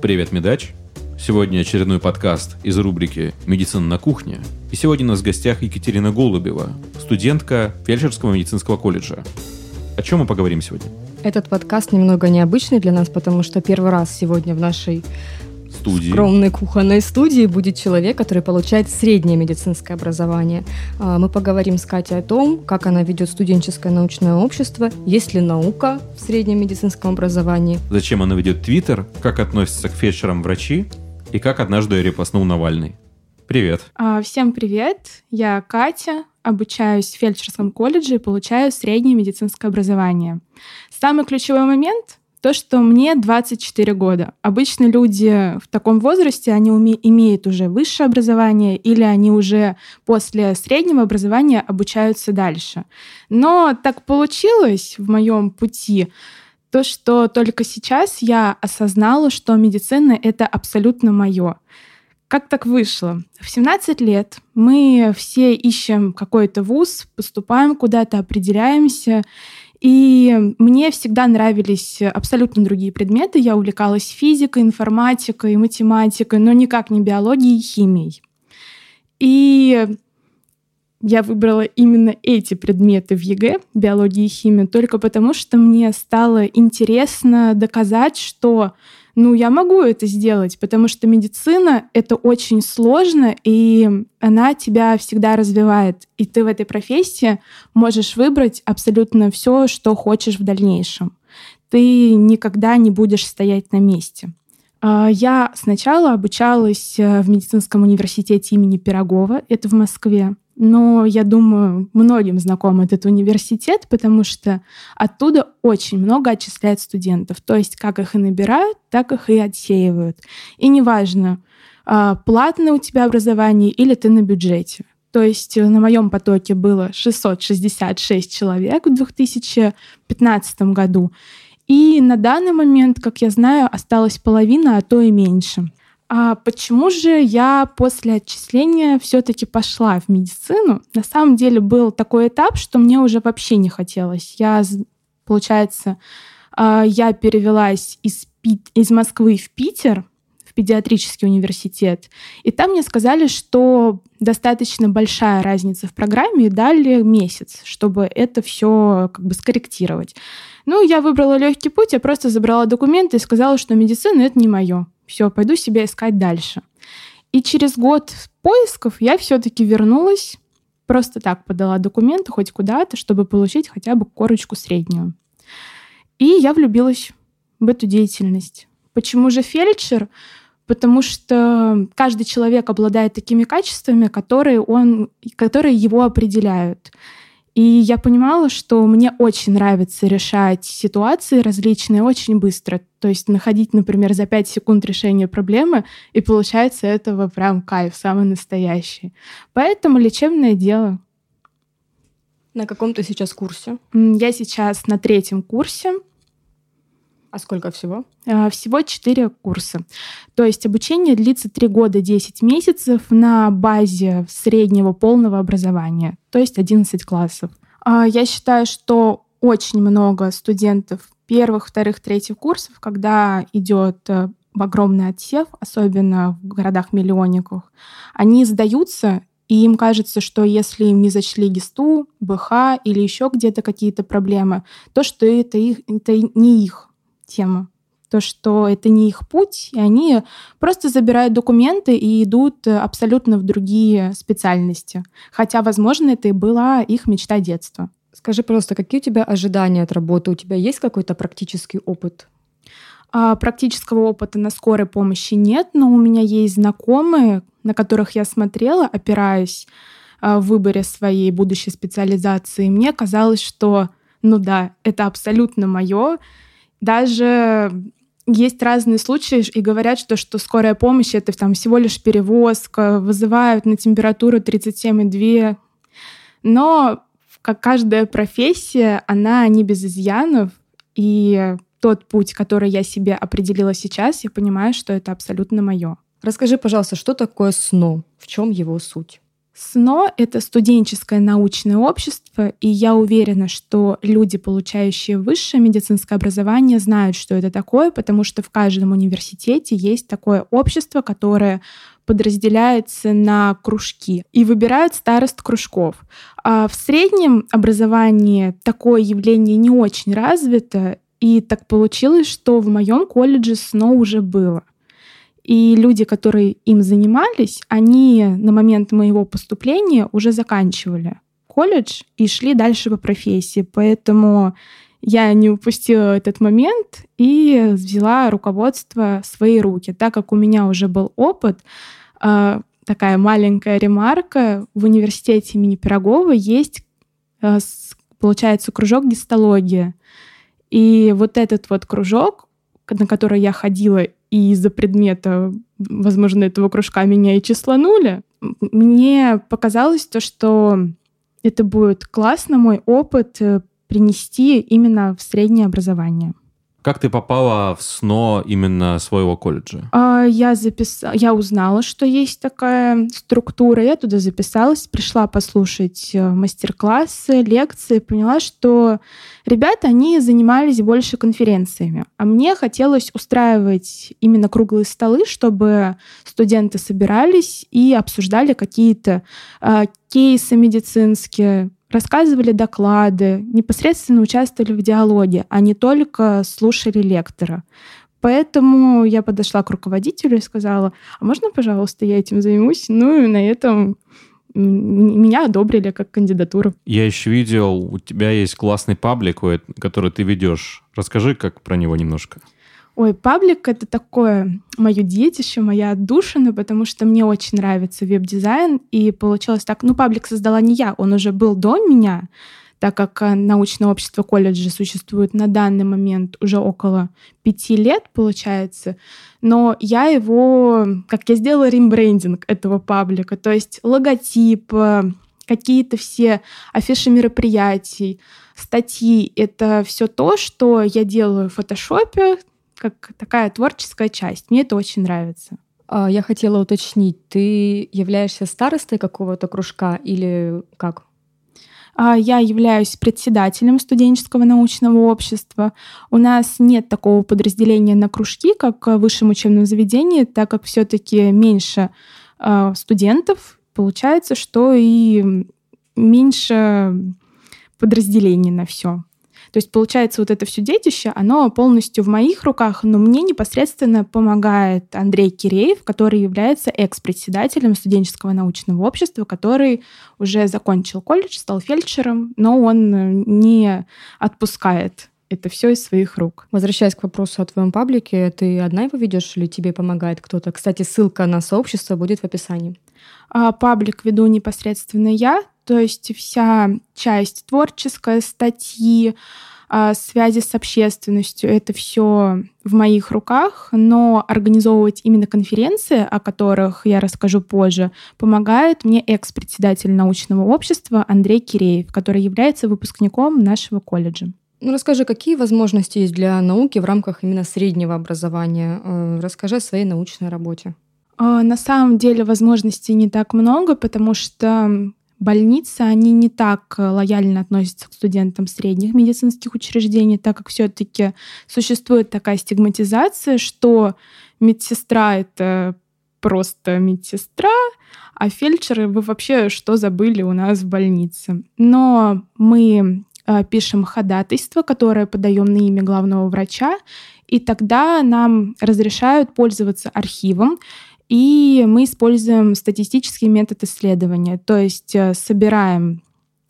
Привет, Медач. Сегодня очередной подкаст из рубрики «Медицина на кухне». И сегодня у нас в гостях Екатерина Голубева, студентка фельдшерского медицинского колледжа. О чем мы поговорим сегодня? Этот подкаст немного необычный для нас, потому что первый раз сегодня в нашей Студии. скромной кухонной студии будет человек, который получает среднее медицинское образование. А, Мы поговорим с Катей о том, как она ведет студенческое научное общество, есть ли наука в среднем медицинском образовании. Зачем она ведет Твиттер, как относится к фельдшерам врачи и как однажды репостнул Навальный. Привет. А, Всем привет! Я Катя, обучаюсь в фельдшерском колледже и получаю среднее медицинское образование. Самый ключевой момент — то, что мне 24 года. Обычно люди в таком возрасте, они уме- имеют уже высшее образование или они уже после среднего образования обучаются дальше. Но так получилось в моем пути, то, что только сейчас я осознала, что медицина — это абсолютно мое. Как так вышло? В 17 лет мы все ищем какой-то вуз, поступаем куда-то, определяемся. И мне всегда нравились абсолютно другие предметы. Я увлекалась физикой, информатикой, математикой, но никак не биологией и химией. И я выбрала именно эти предметы в ЕГЭ, биологию и химию, только потому что мне стало интересно доказать, что ну, я могу это сделать, потому что медицина — это очень сложно, и она тебя всегда развивает. И ты в этой профессии можешь выбрать абсолютно все, что хочешь в дальнейшем. Ты никогда не будешь стоять на месте. А, Я сначала обучалась э, в медицинском университете имени Пирогова, это в Москве. Но я думаю, многим знаком этот университет, потому что оттуда очень много отчисляют студентов. То есть как их и набирают, так их и отсеивают. И неважно, а, платное у тебя образование или ты на бюджете. То есть э, на моем потоке было 666 человек в 2015 году. И на данный момент, как я знаю, осталась половина, а то и меньше. А почему же я после отчисления все-таки пошла в медицину? На самом деле был такой этап, что мне уже вообще не хотелось. Я, получается, а, я перевелась из, из Москвы в Питер, в педиатрический университет, и там мне сказали, что достаточно большая разница в программе, и дали месяц, чтобы это все как бы скорректировать. Ну, я выбрала легкий путь, я просто забрала документы и сказала, что медицина это не мое. Все, пойду себя искать дальше. И через год поисков я все-таки вернулась, просто так подала документы хоть куда-то, чтобы получить хотя бы корочку среднюю. И я влюбилась в эту деятельность. Почему же фельдшер? Потому что каждый человек обладает такими качествами, которые, он, которые его определяют. И я понимала, что мне очень нравится решать ситуации различные очень быстро. То есть находить, например, за 5 секунд решение проблемы, и получается этого прям кайф, самый настоящий. Поэтому лечебное дело. На каком ты сейчас курсе? Я сейчас на третьем курсе, А сколько всего? а, всего 4 курса. То есть обучение длится 3 года 10 месяцев на базе среднего полного образования, то есть 11 классов. А, Я считаю, что очень много студентов первых, вторых, третьих курсов, когда идет э, огромный отсев, особенно в городах-миллионниках, они сдаются, и им кажется, что если им не зачли ГИСТу, БХ или еще где-то какие-то проблемы, то что это, их, это не их тема. То, что это не их путь, и они просто забирают документы и идут э, абсолютно в другие специальности. Хотя, возможно, это и была их мечта детства. Скажи, пожалуйста, какие у тебя ожидания от работы? У тебя есть какой-то практический опыт? А практического опыта на скорой помощи нет, но у меня есть знакомые, на которых я смотрела, опираясь а, в выборе своей будущей специализации. Мне казалось, что, ну да, это абсолютно мое. Даже есть разные случаи, и говорят, что, что скорая помощь это там всего лишь перевозка, вызывают на температуру 37,2. Но как каждая профессия, она не без изъянов, и тот путь, который я себе определила сейчас, я понимаю, что это абсолютно мое. Расскажи, пожалуйста, что такое СНО? В чем его суть? СНО — это студенческое научное общество, и я уверена, что люди, получающие высшее медицинское образование, знают, что это такое, потому что в каждом университете есть такое общество, которое подразделяется на кружки и выбирают старост кружков. А в среднем образовании такое явление не очень развито, и так получилось, что в моем колледже СНО уже было. И люди, которые им занимались, они на момент моего поступления уже заканчивали колледж и шли дальше по профессии. Поэтому я не упустила этот момент и взяла руководство в свои руки. Так как у меня уже был опыт, а, такая маленькая ремарка, в университете имени Пирогова есть, а, получается, кружок гистологии. И вот этот вот кружок, на который я ходила и из-за предмета, возможно, этого кружка меня и числанули, мне показалось то, что это будет классно мой опыт э, принести именно в среднее образование. Как ты попала в СНО именно своего колледжа? А, я, запис... я узнала, что есть такая структура. Я туда записалась, пришла послушать э, мастер-классы, лекции, поняла, что ребята, они занимались больше конференциями. А мне хотелось устраивать именно круглые столы, чтобы студенты собирались и обсуждали какие-то э, кейсы медицинские, рассказывали доклады, непосредственно участвовали в диалоге, а не только слушали лектора. Поэтому я подошла к руководителю и сказала, а можно, пожалуйста, я этим займусь? Ну и на этом меня одобрили как кандидатуру. Я еще видел, у тебя есть классный паблик, который ты ведешь. Расскажи как про него немножко. Ой, паблик — это такое мое детище, моя отдушина, потому что мне очень нравится веб-дизайн, и получилось так, ну, паблик создала не я, он уже был до меня, так как э, научное общество колледжа существует на данный момент уже около пяти лет, получается, но я его, как я сделала рембрендинг этого паблика, то есть логотип, э, какие-то все афиши мероприятий, статьи — это все то, что я делаю в фотошопе, как такая творческая часть. Мне это очень нравится. А, я хотела уточнить, ты являешься старостой какого-то кружка или как? А, я являюсь председателем студенческого научного общества. У нас нет такого подразделения на кружки, как в высшем учебном заведении, так как все-таки меньше а, студентов, получается, что и меньше подразделений на все. То есть, получается, вот это все детище, оно полностью в моих руках, но мне непосредственно помогает Андрей Киреев, который является экс-председателем студенческого научного общества, который уже закончил колледж, стал фельдшером, но он э, не отпускает это все из своих рук. Возвращаясь к вопросу о твоем паблике, ты одна его ведешь или тебе помогает кто-то? Кстати, ссылка на сообщество будет в описании. А, паблик веду непосредственно я, то есть вся часть творческая, статьи, а, связи с общественностью, это все в моих руках, но организовывать именно конференции, о которых я расскажу позже, помогает мне экс-председатель научного общества Андрей Киреев, который является выпускником нашего колледжа. Ну, расскажи, какие возможности есть для науки в рамках именно среднего образования? Э, расскажи о своей научной работе. А, на самом деле возможностей не так много, потому что больницы, они не так э, лояльно относятся к студентам средних медицинских учреждений, так как все-таки существует такая стигматизация, что медсестра — это просто медсестра, а фельдшеры вы вообще что забыли у нас в больнице. Но мы э, пишем ходатайство, которое подаем на имя главного врача, и тогда нам разрешают пользоваться архивом, и мы используем статистический метод исследования, то есть э, собираем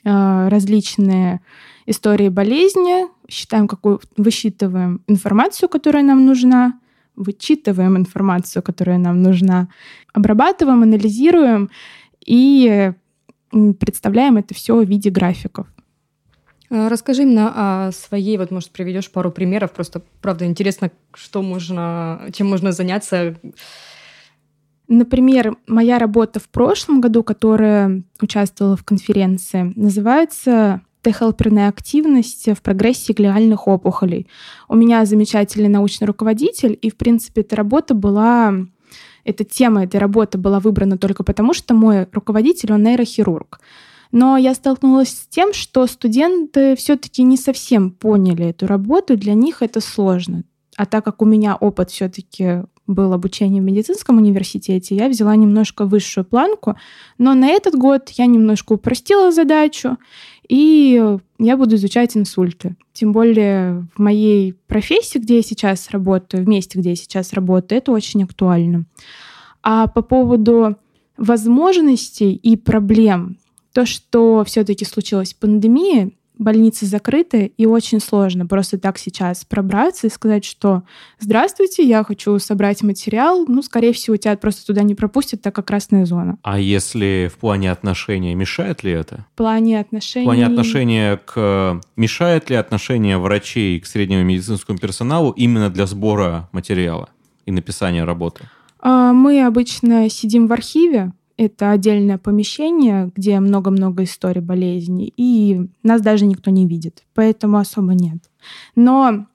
э, различные истории болезни, считаем, какую, высчитываем информацию, которая нам нужна, вычитываем информацию, которая нам нужна, обрабатываем, анализируем и представляем это все в виде графиков. Э, расскажи именно о своей, вот, может, приведешь пару примеров. Просто, правда, интересно, что можно, чем можно заняться Например, моя работа в прошлом году, которая участвовала в конференции, называется Т-хелперная активность в прогрессе глиальных опухолей. У меня замечательный научный руководитель, и, в принципе, эта работа была эта тема этой работы была выбрана только потому, что мой руководитель, он нейрохирург. Но я столкнулась с тем, что студенты все-таки не совсем поняли эту работу, для них это сложно. А так как у меня опыт все-таки был обучение в медицинском университете, я взяла немножко высшую планку, но на этот год я немножко упростила задачу, и я буду изучать инсульты. Тем более в моей профессии, где я сейчас работаю, в месте, где я сейчас работаю, это очень актуально. А по поводу возможностей и проблем, то, что все-таки случилась пандемия, больницы закрыты, и очень сложно просто так сейчас пробраться и сказать, что «Здравствуйте, я хочу собрать материал». Ну, скорее всего, тебя просто туда не пропустят, так как красная зона. А если в плане отношения, мешает ли это? В плане отношений... В плане отношения к... Мешает ли отношение врачей к среднему медицинскому персоналу именно для сбора материала и написания работы? А, мы обычно сидим в архиве, это отдельное помещение, где много-много историй болезни, и нас даже никто не видит, поэтому особо нет. Но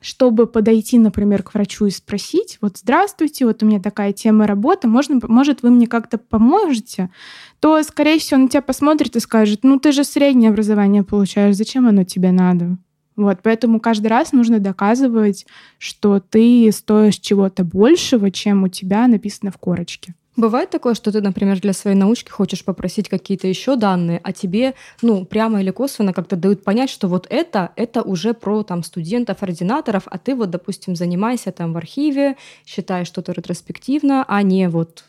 чтобы подойти, например, к врачу и спросить, вот здравствуйте, вот у меня такая тема работы, можно, может, вы мне как-то поможете, то, скорее всего, он тебя посмотрит и скажет, ну ты же среднее образование получаешь, зачем оно тебе надо? Вот, поэтому каждый раз нужно доказывать, что ты стоишь чего-то большего, чем у тебя написано в корочке. Бывает такое, что ты, например, для своей научки хочешь попросить какие-то еще данные, а тебе, ну, прямо или косвенно как-то дают понять, что вот это, это уже про там студентов, ординаторов, а ты вот, допустим, занимайся там в архиве, считаешь что-то ретроспективно, а не вот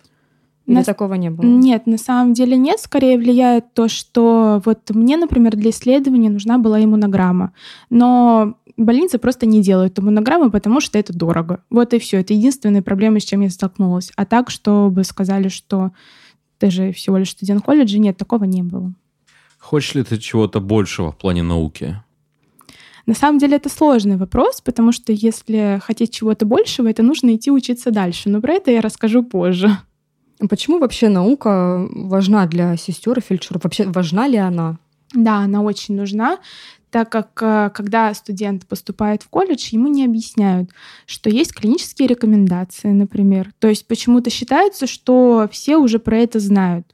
или на... такого не было? Нет, на самом деле нет. Скорее влияет то, что вот мне, например, для исследования нужна была иммунограмма. Но больницы просто не делают иммунограммы, потому что это дорого. Вот и все. Это единственная проблема, с чем я столкнулась. А так, чтобы сказали, что ты же всего лишь студент колледжа, нет, такого не было. Хочешь ли ты чего-то большего в плане науки? На самом деле это сложный вопрос, потому что если хотеть чего-то большего, это нужно идти учиться дальше. Но про это я расскажу позже. Почему вообще наука важна для сестер и фельдшеров? Вообще важна ли она? Да, она очень нужна так как э, когда студент поступает в колледж, ему не объясняют, что есть клинические рекомендации, например. То есть почему-то считается, что все уже про это знают.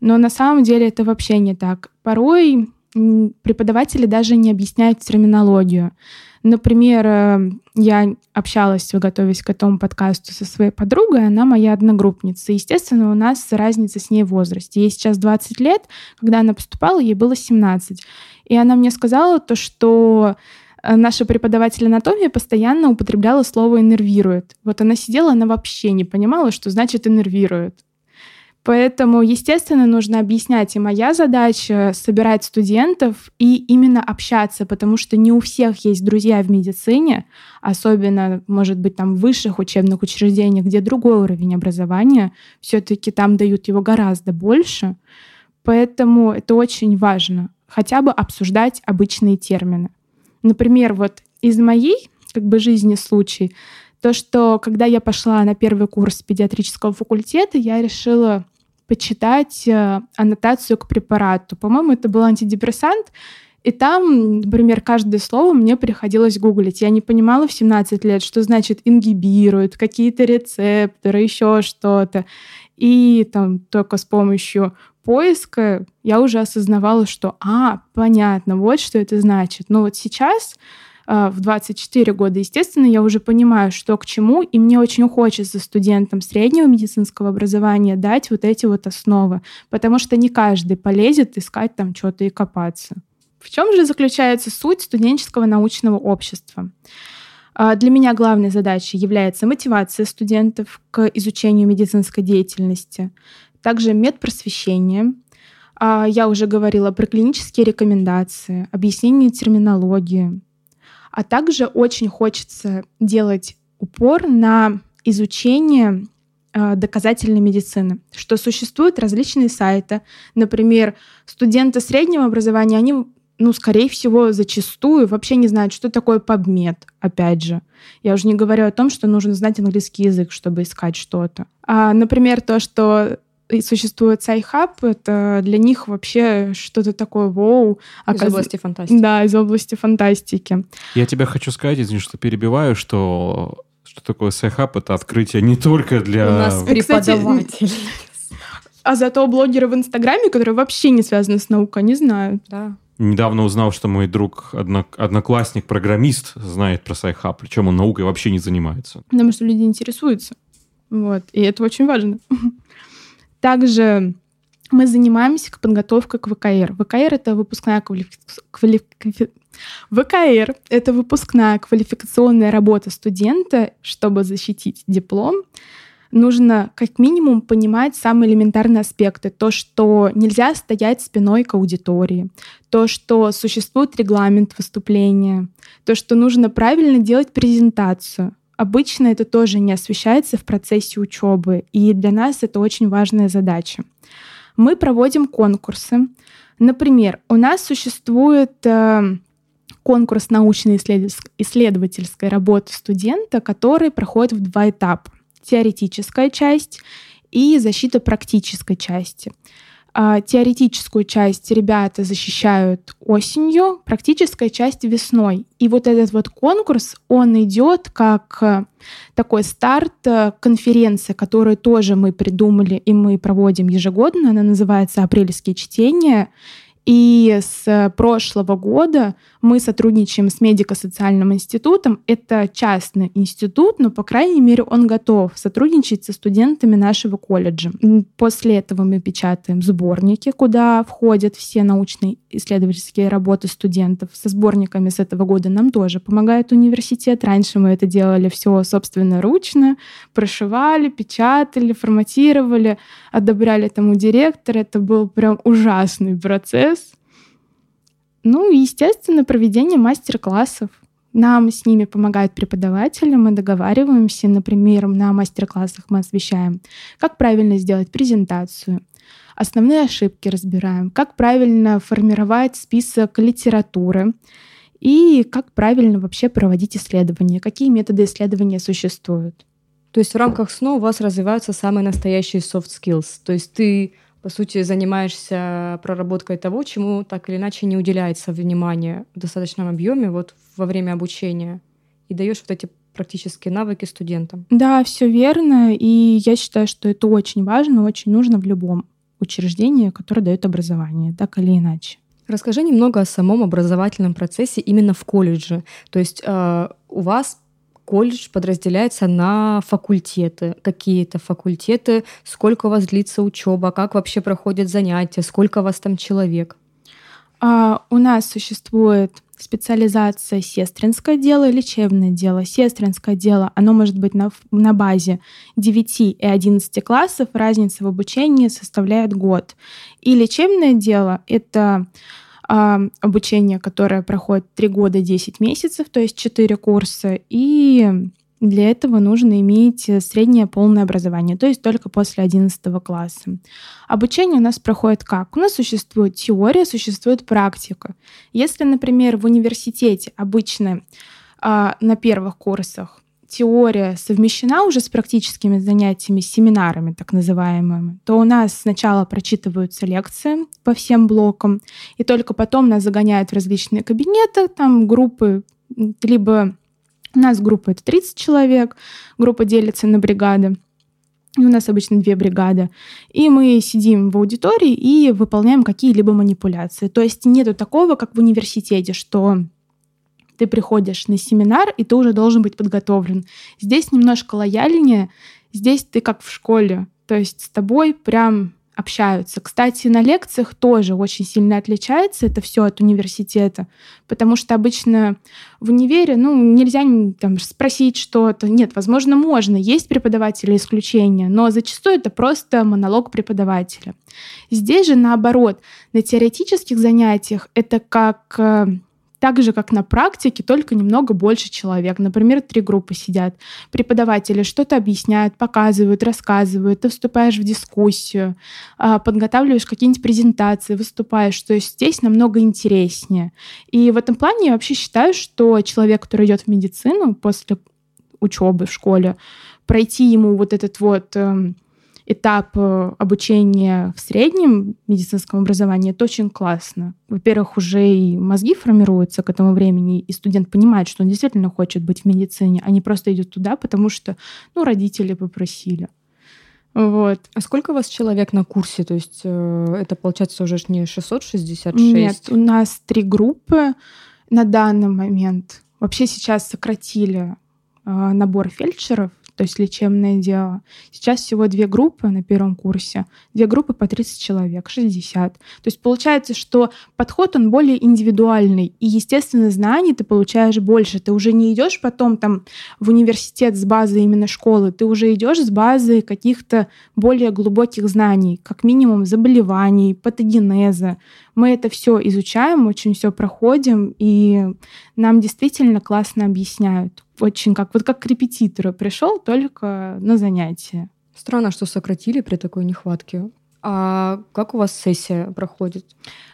Но на самом деле это вообще не так. Порой преподаватели даже не объясняют терминологию. Например, э, я общалась, готовясь к этому подкасту со своей подругой, она моя одногруппница. Естественно, у нас разница с ней в возрасте. Ей сейчас 20 лет, когда она поступала, ей было 17. И она мне сказала то, что э, наша преподаватель анатомии постоянно употребляла слово «иннервирует». Вот она сидела, она вообще не понимала, что значит «иннервирует». Поэтому, естественно, нужно объяснять. И моя задача — собирать студентов и именно общаться, потому что не у всех есть друзья в медицине, особенно, может быть, там в высших учебных учреждениях, где другой уровень образования, все таки там дают его гораздо больше. Поэтому это очень важно, хотя бы обсуждать обычные термины. Например, вот из моей как бы жизни случай, то, что когда я пошла на первый курс педиатрического факультета, я решила почитать э, аннотацию к препарату. По-моему, это был антидепрессант, и там, например, каждое слово мне приходилось гуглить. Я не понимала в 17 лет, что значит ингибирует, какие-то рецепторы, еще что-то. И там только с помощью поиска я уже осознавала, что, а, понятно, вот что это значит. Но вот сейчас в 24 года, естественно, я уже понимаю, что к чему, и мне очень хочется студентам среднего медицинского образования дать вот эти вот основы, потому что не каждый полезет искать там что-то и копаться. В чем же заключается суть студенческого научного общества? А, для меня главной задачей является мотивация студентов к изучению медицинской деятельности, также медпросвещение. А, я уже говорила про клинические рекомендации, объяснение терминологии, а также очень хочется делать упор на изучение э, доказательной медицины, что существуют различные сайты. Например, студенты среднего образования, они, ну, скорее всего, зачастую вообще не знают, что такое PubMed, опять же. Я уже не говорю о том, что нужно знать английский язык, чтобы искать что-то. А, например, то, что существует Sci-Hub, это для них вообще что-то такое вау. Оказ... Из области фантастики. Да, из области фантастики. Я тебе хочу сказать, извини, что перебиваю, что Что такое Sci-Hub? Это открытие не только для... У нас преподаватель. А зато блогеры в Инстаграме, которые вообще не связаны с наукой, не знают. Да. Недавно узнал, что мой друг, однок, одноклассник, программист, знает про Sci-Hub, причем он наукой вообще не занимается. Потому что люди интересуются. Вот. И это очень важно. Также мы занимаемся подготовкой к ВКР. ВКР — это выпускная квалификация. ВКР — это выпускная квалификационная работа студента, чтобы защитить диплом. Нужно как минимум понимать самые элементарные аспекты. То, что нельзя стоять спиной к аудитории, то, что существует регламент выступления, то, что нужно правильно делать презентацию. Обычно это тоже не освещается в процессе учебы, и для нас это очень важная задача. Мы проводим конкурсы. Например, у нас существует э, конкурс научно-исследовательской работы студента, который проходит в два этапа. Теоретическая часть и защита практической части. А, теоретическую часть ребята защищают осенью, практическая часть весной. И вот этот вот конкурс, он идет как э, такой старт э, конференции, которую тоже мы придумали и мы проводим ежегодно. Она называется «Апрельские чтения». И с прошлого года мы сотрудничаем с медико-социальным институтом. Это частный институт, но, по крайней мере, он готов сотрудничать со студентами нашего колледжа. После этого мы печатаем сборники, куда входят все научные исследовательские работы студентов. Со сборниками с этого года нам тоже помогает университет. Раньше мы это делали все собственноручно, прошивали, печатали, форматировали, одобряли тому директора. Это был прям ужасный процесс. Ну и, естественно, проведение мастер-классов. Нам с ними помогают преподаватели, мы договариваемся, например, на мастер-классах мы освещаем, как правильно сделать презентацию, основные ошибки разбираем, как правильно формировать список литературы и как правильно вообще проводить исследования, какие методы исследования существуют. То есть в рамках СНО у вас развиваются самые настоящие soft skills. То есть ты по сути, занимаешься проработкой того, чему так или иначе не уделяется внимания в достаточном объеме вот во время обучения, и даешь вот эти практические навыки студентам. Да, все верно, и я считаю, что это очень важно, очень нужно в любом учреждении, которое дает образование, так или иначе. Расскажи немного о самом образовательном процессе именно в колледже. То есть э, у вас колледж подразделяется на факультеты, какие-то факультеты, сколько у вас длится учеба, как вообще проходят занятия, сколько у вас там человек? А, у нас существует специализация сестринское дело и лечебное дело. Сестринское дело, оно может быть на, на базе 9 и 11 классов, разница в обучении составляет год. И лечебное дело — это обучение, которое проходит 3 года 10 месяцев, то есть 4 курса, и для этого нужно иметь среднее полное образование, то есть только после 11 класса. Обучение у нас проходит как? У нас существует теория, существует практика. Если, например, в университете обычно а, на первых курсах теория совмещена уже с практическими занятиями, семинарами так называемыми, то у нас сначала прочитываются лекции по всем блокам, и только потом нас загоняют в различные кабинеты, там группы, либо у нас группа это 30 человек, группа делится на бригады, у нас обычно две бригады. И мы сидим в аудитории и выполняем какие-либо манипуляции. То есть нету такого, как в университете, что ты приходишь на семинар, и ты уже должен быть подготовлен. Здесь немножко лояльнее, здесь ты как в школе, то есть с тобой прям общаются. Кстати, на лекциях тоже очень сильно отличается это все от университета, потому что обычно в универе, ну, нельзя там спросить что-то. Нет, возможно, можно, есть преподаватели исключения, но зачастую это просто монолог преподавателя. Здесь же наоборот, на теоретических занятиях это как э, так же, как на практике, только немного больше человек. Например, три группы сидят. Преподаватели что-то объясняют, показывают, рассказывают. Ты вступаешь в дискуссию, а, подготавливаешь какие-нибудь презентации, выступаешь. То есть здесь намного интереснее. И в этом плане я вообще считаю, что человек, который идет в медицину после учебы в школе, пройти ему вот этот вот эм, этап э, обучения в среднем медицинском образовании, это очень классно. Во-первых, уже и мозги формируются к этому времени, и студент понимает, что он действительно хочет быть в медицине, а не просто идет туда, потому что ну, родители попросили. Вот. А сколько у вас человек на курсе? То есть э, это получается уже не 666? Нет, у нас три группы на данный момент. Вообще сейчас сократили э, набор фельдшеров, то есть лечебное дело. Сейчас всего две группы на первом курсе, две группы по 30 человек, 60. То есть получается, что подход, он более индивидуальный, и, естественно, знаний ты получаешь больше. Ты уже не идешь потом там в университет с базы именно школы, ты уже идешь с базы каких-то более глубоких знаний, как минимум заболеваний, патогенеза. Мы это все изучаем, очень все проходим, и нам действительно классно объясняют очень как вот как к репетитору пришел только на занятия. Странно, что сократили при такой нехватке. А как у вас сессия проходит?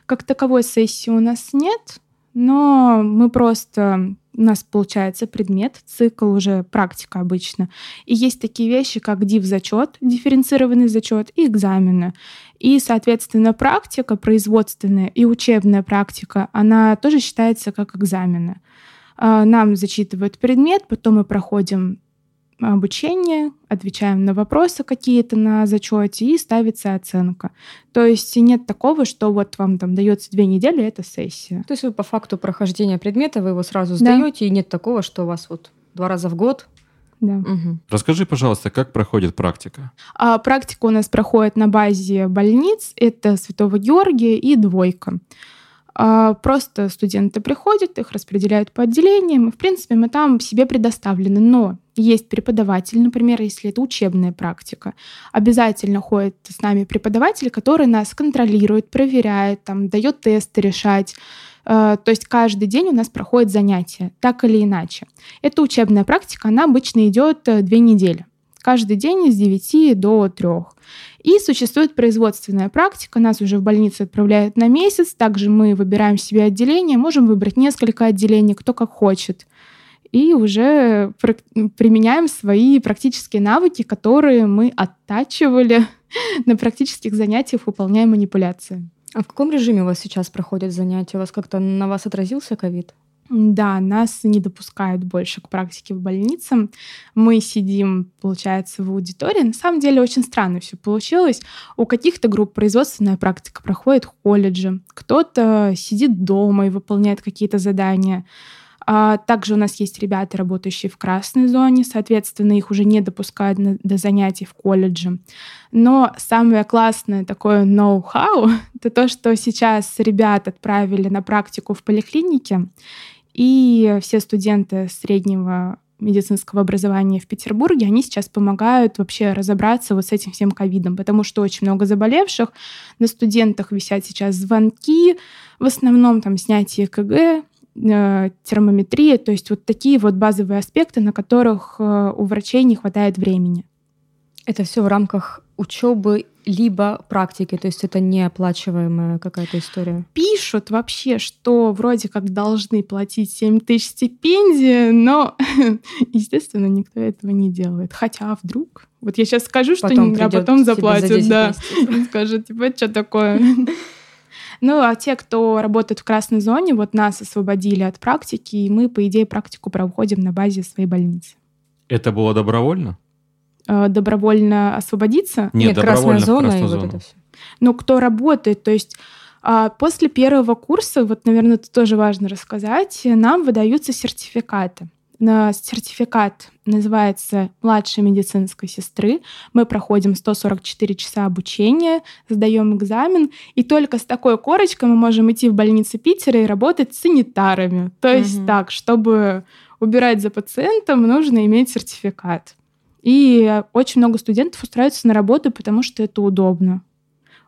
Как таковой сессии у нас нет, но мы просто у нас получается предмет, цикл уже практика обычно. И есть такие вещи, как див-зачет, дифференцированный зачет и экзамены. И, соответственно, практика производственная и учебная практика, она тоже считается как экзамены. А, нам зачитывают предмет, потом мы проходим обучение, отвечаем на вопросы какие-то на зачете и ставится оценка. То есть нет такого, что вот вам там дается две недели, это сессия. То есть вы по факту прохождения предмета вы его сразу сдаете, да. и нет такого, что у вас вот два раза в год да. Угу. Расскажи, пожалуйста, как проходит практика? А, практика у нас проходит на базе больниц. Это Святого Георгия и Двойка. А, просто студенты приходят, их распределяют по отделениям, и, в принципе, мы там себе предоставлены. Но есть преподаватель, например, если это учебная практика, обязательно ходит с нами преподаватель, который нас контролирует, проверяет, там, дает тесты решать. А, то есть каждый день у нас проходит занятия, так или иначе. Эта учебная практика, она обычно идет э, две недели каждый день с 9 до 3. И существует производственная практика, нас уже в больницу отправляют на месяц, также мы выбираем себе отделение, можем выбрать несколько отделений, кто как хочет. И уже применяем свои практические навыки, которые мы оттачивали на практических занятиях, выполняя манипуляции. А в каком режиме у вас сейчас проходят занятия? У вас как-то на вас отразился ковид? Да, нас не допускают больше к практике в больнице. Мы сидим, получается, в аудитории. На самом деле очень странно все получилось. У каких-то групп производственная практика проходит в колледже. Кто-то сидит дома и выполняет какие-то задания. А также у нас есть ребята, работающие в красной зоне, соответственно, их уже не допускают на, до занятий в колледже. Но самое классное такое ноу-хау — это то, что сейчас ребят отправили на практику в поликлинике, и все студенты среднего медицинского образования в Петербурге, они сейчас помогают вообще разобраться вот с этим всем ковидом, потому что очень много заболевших. На студентах висят сейчас звонки, в основном там снятие КГ, э, термометрия, то есть вот такие вот базовые аспекты, на которых э, у врачей не хватает времени. Это все в рамках учебы либо практики, то есть это неоплачиваемая какая-то история? Пишут вообще, что вроде как должны платить 7 тысяч стипендии, но, естественно, никто этого не делает. Хотя а вдруг? Вот я сейчас скажу, что потом а потом заплатят, да. Скажут, типа, это что такое? Ну, а те, кто работает в красной зоне, вот нас освободили от практики, и мы, по идее, практику проходим на базе своей больницы. Это было добровольно? Э, добровольно освободиться. Нет, Нет красная зона и вот это все. Но кто работает, то есть а, После первого курса, вот, наверное, это тоже важно рассказать, нам выдаются сертификаты. На сертификат называется «Младшей медицинской сестры». Мы проходим 144 часа обучения, сдаем экзамен, и только с такой корочкой мы можем идти в больницу Питера и работать с санитарами. То есть угу. так, чтобы убирать за пациентом, нужно иметь сертификат. И очень много студентов устраиваются на работу, потому что это удобно.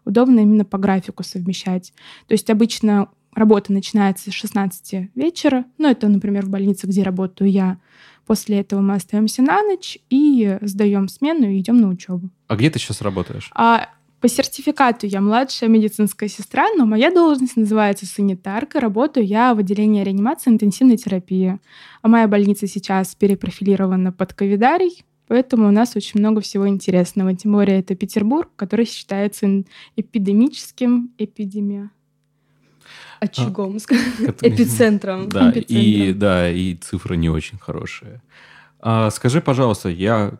Удобно именно по графику совмещать. То есть обычно работа начинается с 16 вечера. Ну, это, например, в больнице, где работаю я. После этого мы остаемся на ночь и сдаем смену и идем на учебу. А где ты сейчас работаешь? А, по сертификату я младшая медицинская сестра, но моя должность называется санитарка. Работаю я в отделении реанимации и интенсивной терапии. А моя больница сейчас перепрофилирована под ковидарий, Поэтому у нас очень много всего интересного. Тем более это Петербург, который считается эпидемическим, эпидемия. Очагом, эпицентром. Да, и, да, и цифры не очень хорошие. А, скажи, пожалуйста, я,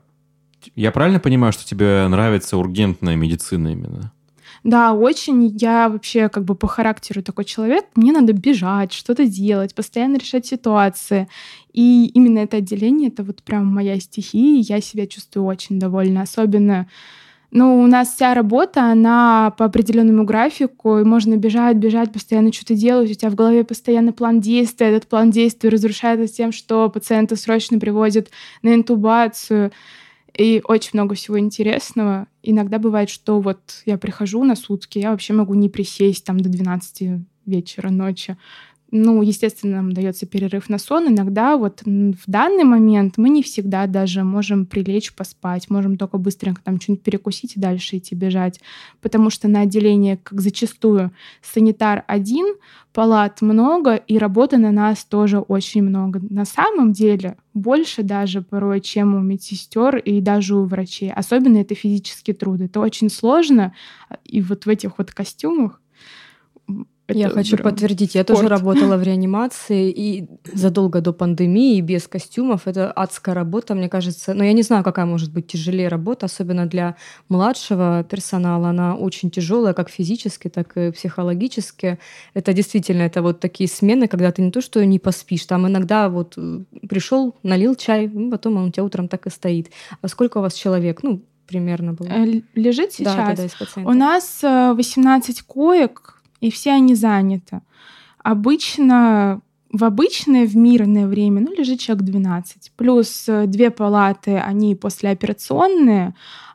я правильно понимаю, что тебе нравится ургентная медицина именно? Да, очень. Я вообще как бы по характеру такой человек. Мне надо бежать, что-то делать, постоянно решать ситуации. И именно это отделение, это вот прям моя стихия, я себя чувствую очень довольна. Особенно ну, у нас вся работа, она по определенному графику, и можно бежать, бежать, постоянно что-то делать, у тебя в голове постоянно план действия, этот план действия разрушается тем, что пациента срочно привозят на интубацию, и очень много всего интересного. Иногда бывает, что вот я прихожу на сутки, я вообще могу не присесть там до 12 вечера, ночи. Ну, естественно, нам дается перерыв на сон. Иногда вот в данный момент мы не всегда даже можем прилечь, поспать. Можем только быстренько там что-нибудь перекусить и дальше идти бежать. Потому что на отделении, как зачастую, санитар один, палат много, и работы на нас тоже очень много. На самом деле больше даже порой, чем у медсестер и даже у врачей. Особенно это физический труд. Это очень сложно. И вот в этих вот костюмах это я хочу подтвердить, спорт. я тоже работала в реанимации и задолго до пандемии, без костюмов. Это адская работа, мне кажется. Но я не знаю, какая может быть тяжелее работа, особенно для младшего персонала. Она очень тяжелая, как физически, так и психологически. Это действительно, это вот такие смены, когда ты не то, что не поспишь, там иногда вот э, пришел, налил чай, потом он у тебя утром так и стоит. А сколько у вас человек? Ну, примерно было. Э, лежит сейчас? Да, да, да, у нас 18 э, коек, и все они заняты. Обычно в обычное, в мирное время, ну, лежит человек 12. Плюс э, две палаты, они послеоперационные,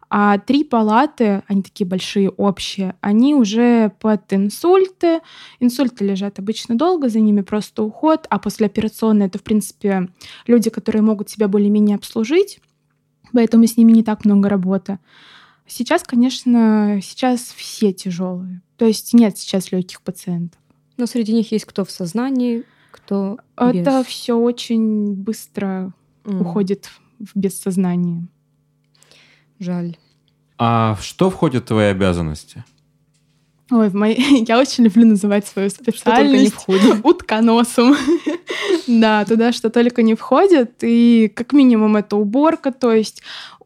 а три палаты, они такие большие, общие, они уже под инсульты. Инсульты лежат обычно долго, за ними просто уход, а послеоперационные — это, в принципе, люди, которые могут себя более-менее обслужить, поэтому с ними не так много работы. Сейчас, конечно, сейчас все тяжелые. То есть нет сейчас легких пациентов. Но среди них есть кто в сознании, кто без. Это все очень быстро mm. уходит в бессознание. Жаль. А что входит в твои обязанности? Ой, в мои... я очень люблю называть свою специальность утконосом. да, туда что только не входит. И как минимум это уборка, то есть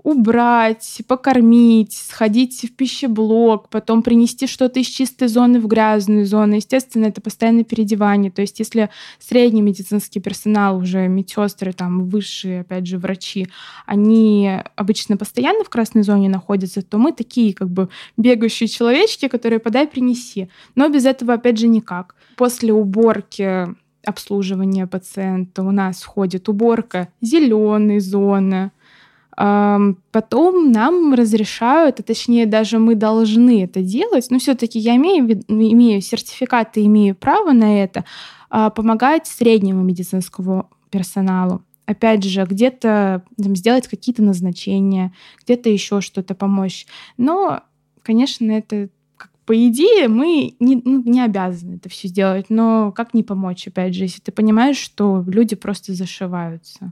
убрать, покормить, сходить в пищеблок, потом принести что-то из чистой зоны в грязную зону. Естественно, это постоянное переодевание. То есть если средний медицинский персонал, уже медсестры, там, высшие, опять же, врачи, они обычно постоянно в красной зоне находятся, то мы такие как бы бегающие человечки, которые подай, принеси. Но без этого, опять же, никак. После уборки обслуживания пациента у нас входит уборка зеленой зоны, Потом нам разрешают, а точнее даже мы должны это делать, но все-таки я имею, имею сертификат и имею право на это, а, помогать среднему медицинскому персоналу. Опять же, где-то сделать какие-то назначения, где-то еще что-то помочь. Но, конечно, это по идее мы не, ну, не обязаны это все сделать, но как не помочь, опять же, если ты понимаешь, что люди просто зашиваются.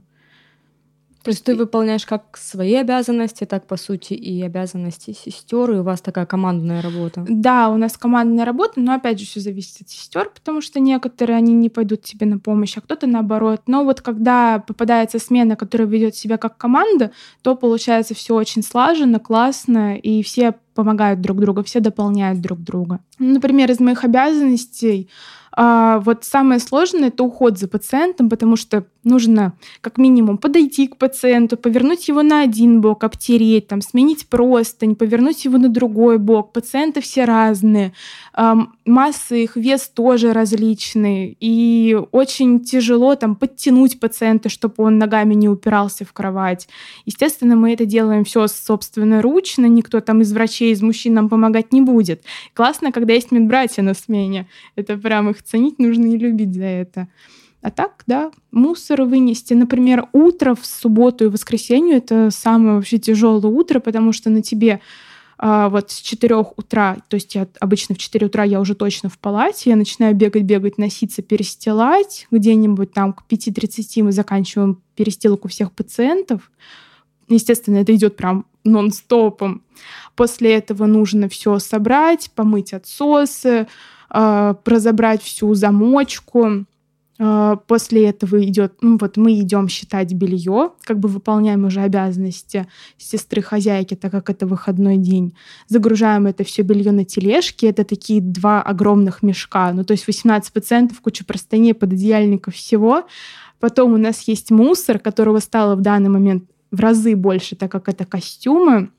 Есть ты выполняешь как свои обязанности, так, по сути, и обязанности сестер, и у вас такая командная работа. Да, у нас командная работа, но опять же все зависит от сестер, потому что некоторые они не пойдут тебе на помощь, а кто-то наоборот. Но вот когда попадается смена, которая ведет себя как команда, то получается все очень слаженно, классно, и все помогают друг другу, все дополняют друг друга. Например, из моих обязанностей а, вот самое сложное это уход за пациентом, потому что нужно как минимум подойти к пациенту, повернуть его на один бок, обтереть, там, сменить простынь, повернуть его на другой бок. Пациенты все разные, массы их, вес тоже различный, и очень тяжело там подтянуть пациента, чтобы он ногами не упирался в кровать. Естественно, мы это делаем все собственноручно, никто там из врачей, из мужчин нам помогать не будет. Классно, когда есть медбратья на смене. Это прям их ценить нужно и любить за это. А так, да, мусор вынести. Например, утро в субботу и воскресенье — это самое вообще тяжелое утро, потому что на тебе а, вот с 4 утра, то есть я обычно в 4 утра я уже точно в палате, я начинаю бегать, бегать, носиться, перестилать. Где-нибудь там к 5.30 мы заканчиваем перестилку всех пациентов. Естественно, это идет прям нон-стопом. После этого нужно все собрать, помыть отсосы, э, разобрать всю замочку. Э, после этого идет, ну вот мы идем считать белье, как бы выполняем уже обязанности сестры хозяйки, так как это выходной день. Загружаем это все белье на тележке. Это такие два огромных мешка. Ну, то есть 18% куча простыней, пододеяльников, всего. Потом у нас есть мусор, которого стало в данный момент в разы больше, так как это костюмы.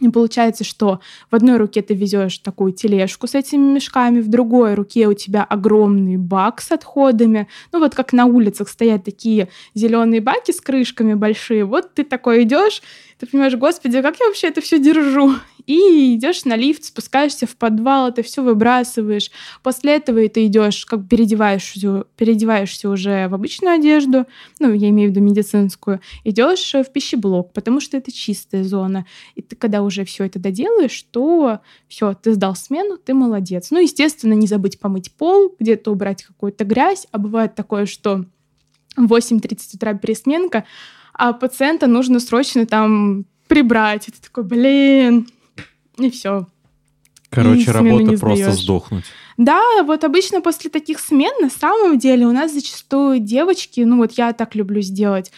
И получается, что в одной руке ты везешь такую тележку с этими мешками, в другой руке у тебя огромный бак с отходами. Ну вот как на улицах стоят такие зеленые баки с крышками большие. Вот ты такой идешь, ты понимаешь, господи, как я вообще это все держу? И идешь на лифт, спускаешься в подвал, это все выбрасываешь. После этого ты идешь, как переодеваешься, переодеваешься уже в обычную одежду, ну, я имею в виду медицинскую, идешь в пищеблок, потому что это чистая зона. И ты, когда уже все это доделаешь, то все, ты сдал смену, ты молодец. Ну, естественно, не забыть помыть пол, где-то убрать какую-то грязь. А бывает такое, что в 8.30 утра пересменка, а пациента нужно срочно там прибрать. Ты такой, блин, и все. Короче, и работа просто сдохнуть. Да, вот обычно после таких смен на самом деле у нас зачастую девочки, ну вот я так люблю сделать,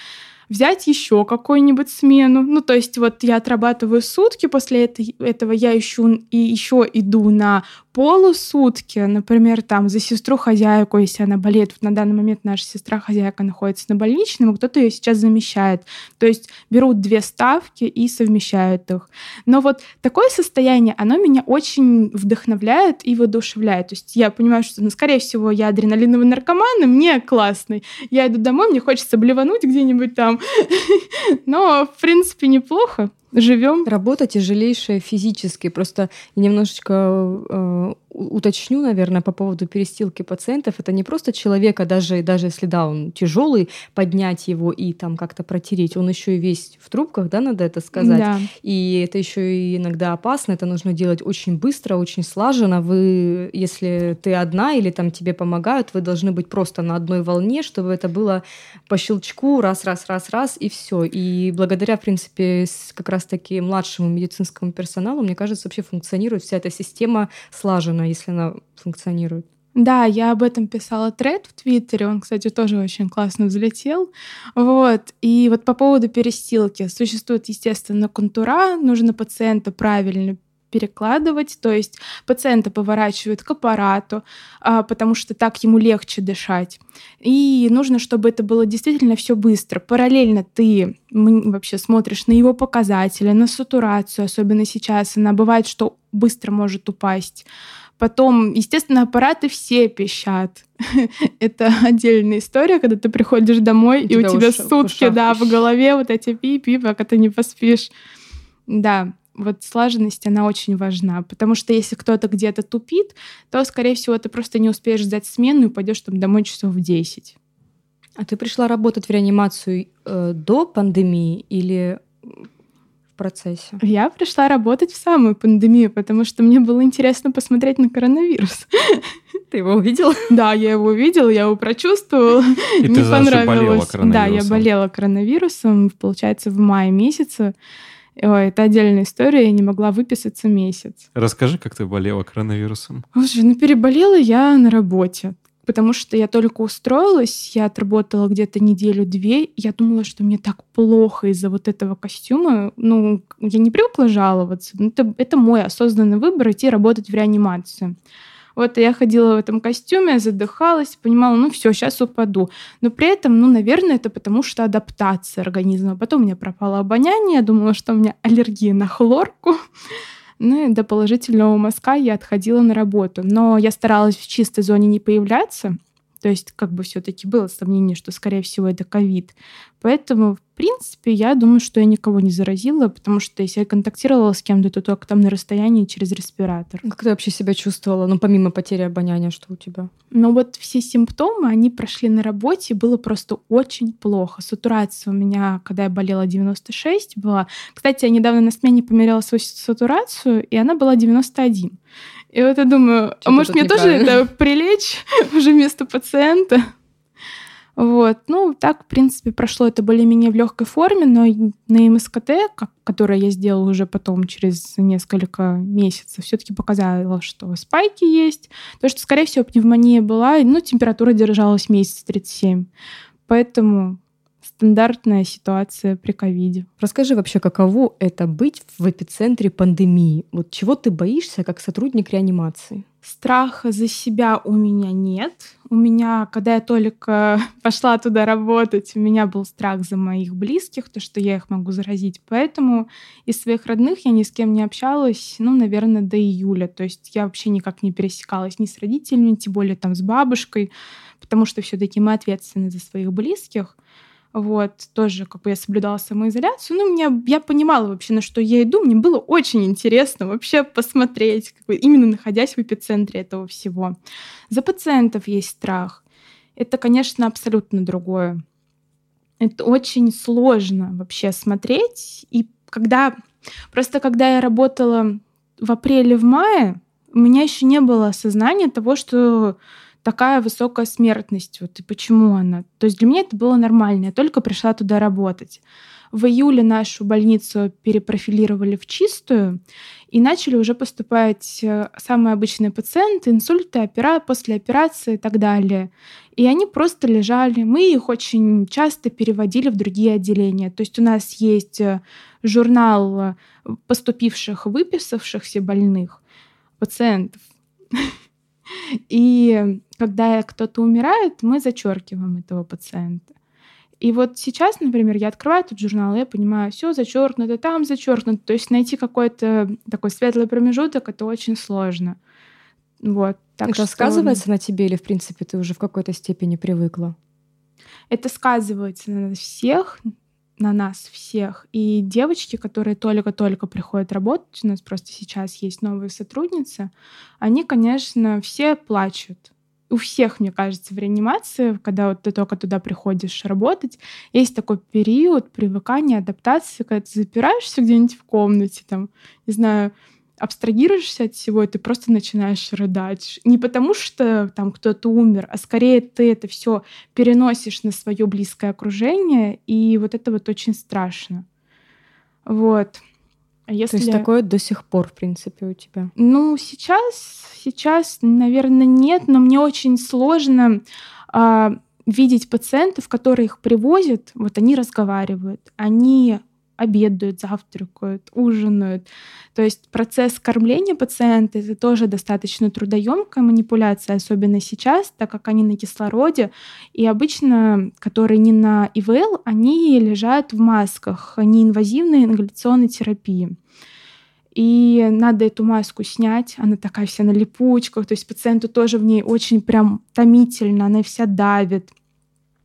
взять еще какую-нибудь смену. Ну, то есть вот я отрабатываю сутки, после этого я ищу и еще иду на полусутки, например, там за сестру хозяйку, если она болеет, вот на данный момент наша сестра хозяйка находится на больничном, кто-то ее сейчас замещает. То есть берут две ставки и совмещают их. Но вот такое состояние, оно меня очень вдохновляет и воодушевляет. То есть я понимаю, что, ну, скорее всего, я адреналиновый наркоман, и мне классный. Я иду домой, мне хочется блевануть где-нибудь там. Но, в принципе, неплохо живем. Работа тяжелейшая физически. Просто немножечко э, уточню, наверное, по поводу перестилки пациентов. Это не просто человека, даже, даже если, да, он тяжелый, поднять его и там как-то протереть. Он еще и весь в трубках, да, надо это сказать. Да. И это еще и иногда опасно. Это нужно делать очень быстро, очень слаженно. Вы, если ты одна или там тебе помогают, вы должны быть просто на одной волне, чтобы это было по щелчку раз, раз, раз, раз и все. И благодаря, в принципе, как раз-таки младшему медицинскому персоналу, мне кажется, вообще функционирует вся эта система слаженно нужно, если она функционирует. Да, я об этом писала тред в Твиттере, он, кстати, тоже очень классно взлетел. Вот. И вот по поводу перестилки. Существует, естественно, контура, нужно пациента правильно перекладывать, то есть пациента поворачивают к аппарату, а, потому что так ему легче дышать. И нужно, чтобы это было действительно все быстро. Параллельно ты вообще смотришь на его показатели, на сатурацию, особенно сейчас. Она бывает, что быстро может упасть. Потом, естественно, аппараты все пищат. Это отдельная история, когда ты приходишь домой, и у тебя сутки, да, в голове вот эти пи-пи, пока ты не поспишь. Да, вот слаженность, она очень важна, потому что если кто-то где-то тупит, то, скорее всего, ты просто не успеешь сдать смену и пойдешь там домой часов в 10. А ты пришла работать в реанимацию э, до пандемии или процессе? Я пришла работать в самую пандемию, потому что мне было интересно посмотреть на коронавирус. Ты его увидела? Да, я его увидела, я его прочувствовала. И не ты понравилось. Да, я болела коронавирусом, получается, в мае месяце. Ой, это отдельная история, я не могла выписаться месяц. Расскажи, как ты болела коронавирусом. Слушай, ну переболела я на работе потому что я только устроилась, я отработала где-то неделю-две, я думала, что мне так плохо из-за вот этого костюма. Ну, я не привыкла жаловаться. Это, это мой осознанный выбор идти работать в реанимацию. Вот я ходила в этом костюме, задыхалась, понимала, ну все, сейчас упаду. Но при этом, ну, наверное, это потому что адаптация организма. Потом у меня пропало обоняние, я думала, что у меня аллергия на хлорку. Ну и до положительного мазка я отходила на работу. Но я старалась в чистой зоне не появляться. То есть как бы все-таки было сомнение, что, скорее всего, это ковид. Поэтому, в принципе, я думаю, что я никого не заразила, потому что если я контактировала с кем-то, то только там на расстоянии через респиратор. Как ты вообще себя чувствовала, ну, помимо потери обоняния, что у тебя? Ну, вот все симптомы, они прошли на работе, было просто очень плохо. Сатурация у меня, когда я болела, 96 была. Кстати, я недавно на смене померяла свою сатурацию, и она была 91. И вот я думаю, а может мне тоже это прилечь уже вместо пациента? Вот. Ну, так, в принципе, прошло это более-менее в легкой форме, но на МСКТ, которое я сделала уже потом через несколько месяцев, все-таки показала, что спайки есть, то, что, скорее всего, пневмония была, ну, температура держалась месяц 37. Поэтому стандартная ситуация при ковиде. Расскажи вообще, каково это быть в эпицентре пандемии? Вот чего ты боишься как сотрудник реанимации? Страха за себя у меня нет. У меня, когда я только пошла туда работать, у меня был страх за моих близких, то, что я их могу заразить. Поэтому из своих родных я ни с кем не общалась, ну, наверное, до июля. То есть я вообще никак не пересекалась ни с родителями, тем более там с бабушкой, потому что все таки мы ответственны за своих близких. Вот, тоже как бы я соблюдала самоизоляцию. Ну, меня, я понимала вообще, на что я иду. Мне было очень интересно вообще посмотреть, как бы, именно находясь в эпицентре этого всего. За пациентов есть страх. Это, конечно, абсолютно другое. Это очень сложно вообще смотреть. И когда... Просто когда я работала в апреле, в мае, у меня еще не было осознания того, что такая высокая смертность, вот и почему она. То есть для меня это было нормально, я только пришла туда работать. В июле нашу больницу перепрофилировали в чистую и начали уже поступать э, самые обычные пациенты, инсульты, опера... после операции и так далее. И они просто лежали. Мы их очень часто переводили в другие отделения. То есть у нас есть э, журнал э, поступивших, выписавшихся больных пациентов. И когда кто-то умирает, мы зачеркиваем этого пациента. И вот сейчас, например, я открываю этот журнал, и я понимаю, все зачеркнуто, там зачеркнуто. То есть найти какой-то такой светлый промежуток это очень сложно. Вот. Так это что... сказывается на тебе или, в принципе, ты уже в какой-то степени привыкла? Это сказывается на всех, на нас всех. И девочки, которые только-только приходят работать, у нас просто сейчас есть новые сотрудницы, они, конечно, все плачут. У всех, мне кажется, в реанимации, когда вот ты только туда приходишь работать, есть такой период привыкания, адаптации, когда ты запираешься где-нибудь в комнате, там, не знаю, абстрагируешься от всего, и ты просто начинаешь рыдать. Не потому что там кто-то умер, а скорее ты это все переносишь на свое близкое окружение, и вот это вот очень страшно. Вот. А если... То есть такое до сих пор, в принципе, у тебя? Ну, сейчас, сейчас, наверное, нет, но мне очень сложно а, видеть пациентов, которые их привозят, вот они разговаривают, они обедают, завтракают, ужинают. То есть процесс кормления пациента это тоже достаточно трудоемкая манипуляция, особенно сейчас, так как они на кислороде. И обычно, которые не на ИВЛ, они лежат в масках, они инвазивной ингаляционной терапии. И надо эту маску снять, она такая вся на липучках, то есть пациенту тоже в ней очень прям томительно, она вся давит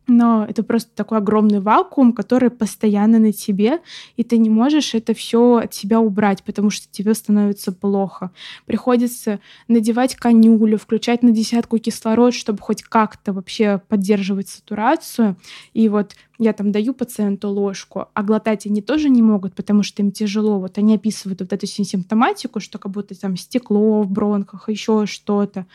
но это просто такой огромный вакуум, который постоянно на тебе, и ты не можешь это все от себя убрать, потому что тебе становится плохо. Приходится надевать конюлю, включать на десятку кислород, чтобы хоть как-то вообще поддерживать сатурацию. И вот я там даю пациенту ложку, а глотать они тоже не могут, потому что им тяжело. Вот они описывают вот эту симптоматику, что как будто там стекло в бронхах, еще что-то.